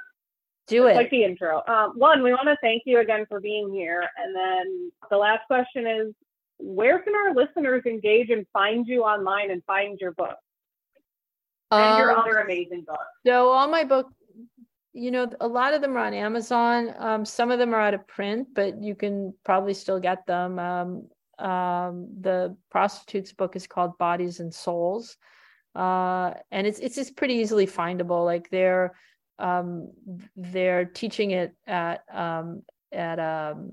Speaker 4: do it.
Speaker 5: Like the intro. Um, one, we want to thank you again for being here. And then the last question is where can our listeners engage and find you online and find your book?
Speaker 3: and your
Speaker 4: Um,
Speaker 3: other amazing books.
Speaker 4: So all my book, you know, a lot of them are on Amazon. Um, some of them are out of print, but you can probably still get them. Um, um, the prostitute's book is called Bodies and Souls, uh, and it's it's just pretty easily findable. Like they're um, they're teaching it at um, at um,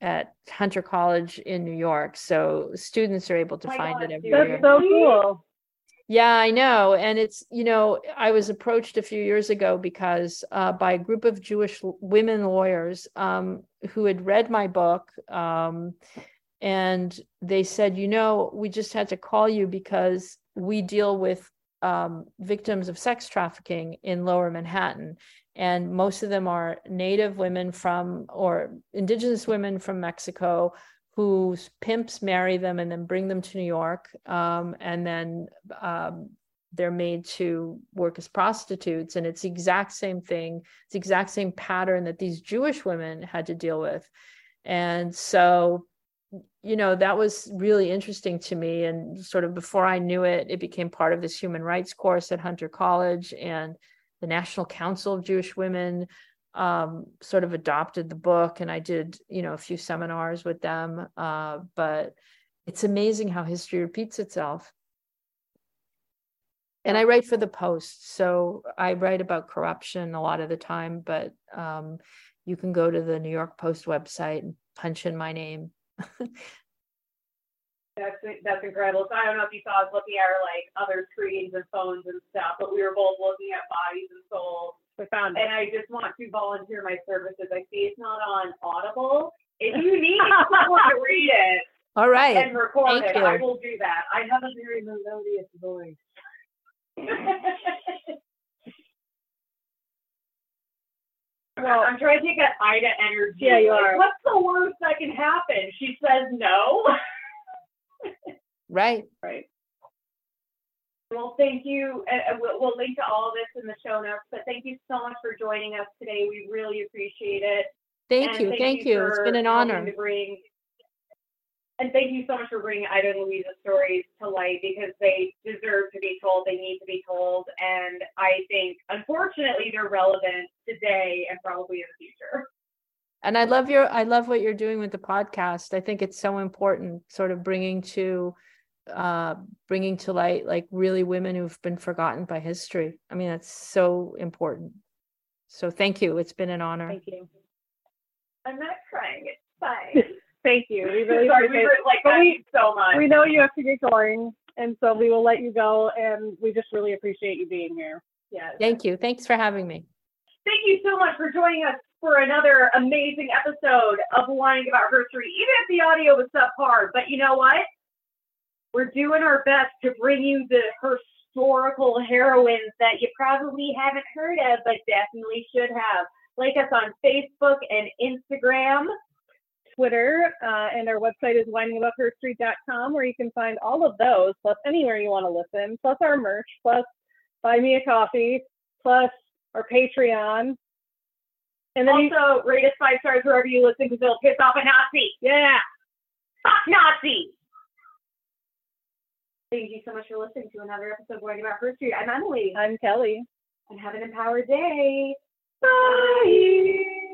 Speaker 4: at Hunter College in New York, so students are able to
Speaker 3: Oh
Speaker 4: find
Speaker 3: God,
Speaker 4: it every
Speaker 5: That's
Speaker 4: year.
Speaker 5: so cool.
Speaker 4: Yeah, I know. And it's, you know, I was approached a few years ago because uh, by a group of Jewish women lawyers um, who had read my book. Um, and they said, you know, we just had to call you because we deal with um, victims of sex trafficking in lower Manhattan. And most of them are Native women from, or Indigenous women from Mexico whose pimps marry them and then bring them to New York. Um, and then um, they're made to work as prostitutes. And it's the exact same thing, it's the exact same pattern that these Jewish women had to deal with. And so, you know, that was really interesting to me. And sort of before I knew it, it became part of this human rights course at Hunter College and the National Council of Jewish Women um, sort of adopted the book and I did, you know, a few seminars with them. Uh, but it's amazing how history repeats itself. And I write for the Post, so I write about corruption a lot of the time, but um, you can go to the New York Post website and punch in my name.
Speaker 3: That's that's incredible. So I don't know if you saw us looking at our like other screens and phones and stuff, but we were both looking at bodies and souls.
Speaker 5: Found it.
Speaker 3: And I just want to volunteer my services. I see it's not on Audible. If you need someone to read it
Speaker 4: All right.
Speaker 3: and record
Speaker 4: Thank
Speaker 3: it, I will do that. I have a very melodious voice.
Speaker 5: Well,
Speaker 3: I'm trying to get Ida energy.
Speaker 5: Yeah, you
Speaker 3: Like,
Speaker 5: are.
Speaker 3: What's the worst that can happen? She says no.
Speaker 4: Right.
Speaker 5: right.
Speaker 3: Well, thank you. Uh, we'll, we'll link to all of this in the show notes. But thank you so much for joining us today. We really appreciate it.
Speaker 4: Thank
Speaker 3: And
Speaker 4: you. Thank you. It's been an honor.
Speaker 3: Bring, and thank you so much for bringing Ida and Louisa's stories to light because they deserve to be told. They need to be told. And I think, unfortunately, they're relevant today and probably in the future.
Speaker 4: And I love your I love what you're doing with the podcast. I think it's so important sort of bringing to uh bringing to light like really women who've been forgotten by history. I mean, that's so important. So thank you. It's been an honor.
Speaker 5: Thank you.
Speaker 3: I'm not crying. It's fine.
Speaker 5: Thank you. We really
Speaker 3: Sorry, we
Speaker 5: appreciate
Speaker 3: were like
Speaker 5: But we-
Speaker 3: so much.
Speaker 5: We know you have to get going, and so we will let you go. And we just really appreciate you being here.
Speaker 3: yes.
Speaker 4: Thank you. Thanks for having me.
Speaker 3: Thank you so much for joining us for another amazing episode of Whining About History, even if the audio was subpar. But you know what? We're doing our best to bring you the historical heroines that you probably haven't heard of, but definitely should have. Like us on Facebook and Instagram,
Speaker 5: Twitter, uh, and our website is windingaboutherstreet.com, where you can find all of those, plus anywhere you want to listen, plus our merch, plus buy me a coffee, plus our Patreon. And then you,
Speaker 3: Also, rate us five stars wherever you listen because it'll piss off a Nazi.
Speaker 5: yeah,
Speaker 3: Fuck Nazis! Thank you so much for listening to another episode of Whining About History. I'm Emily,
Speaker 5: I'm Kelly.
Speaker 3: and have an empowered day. Bye!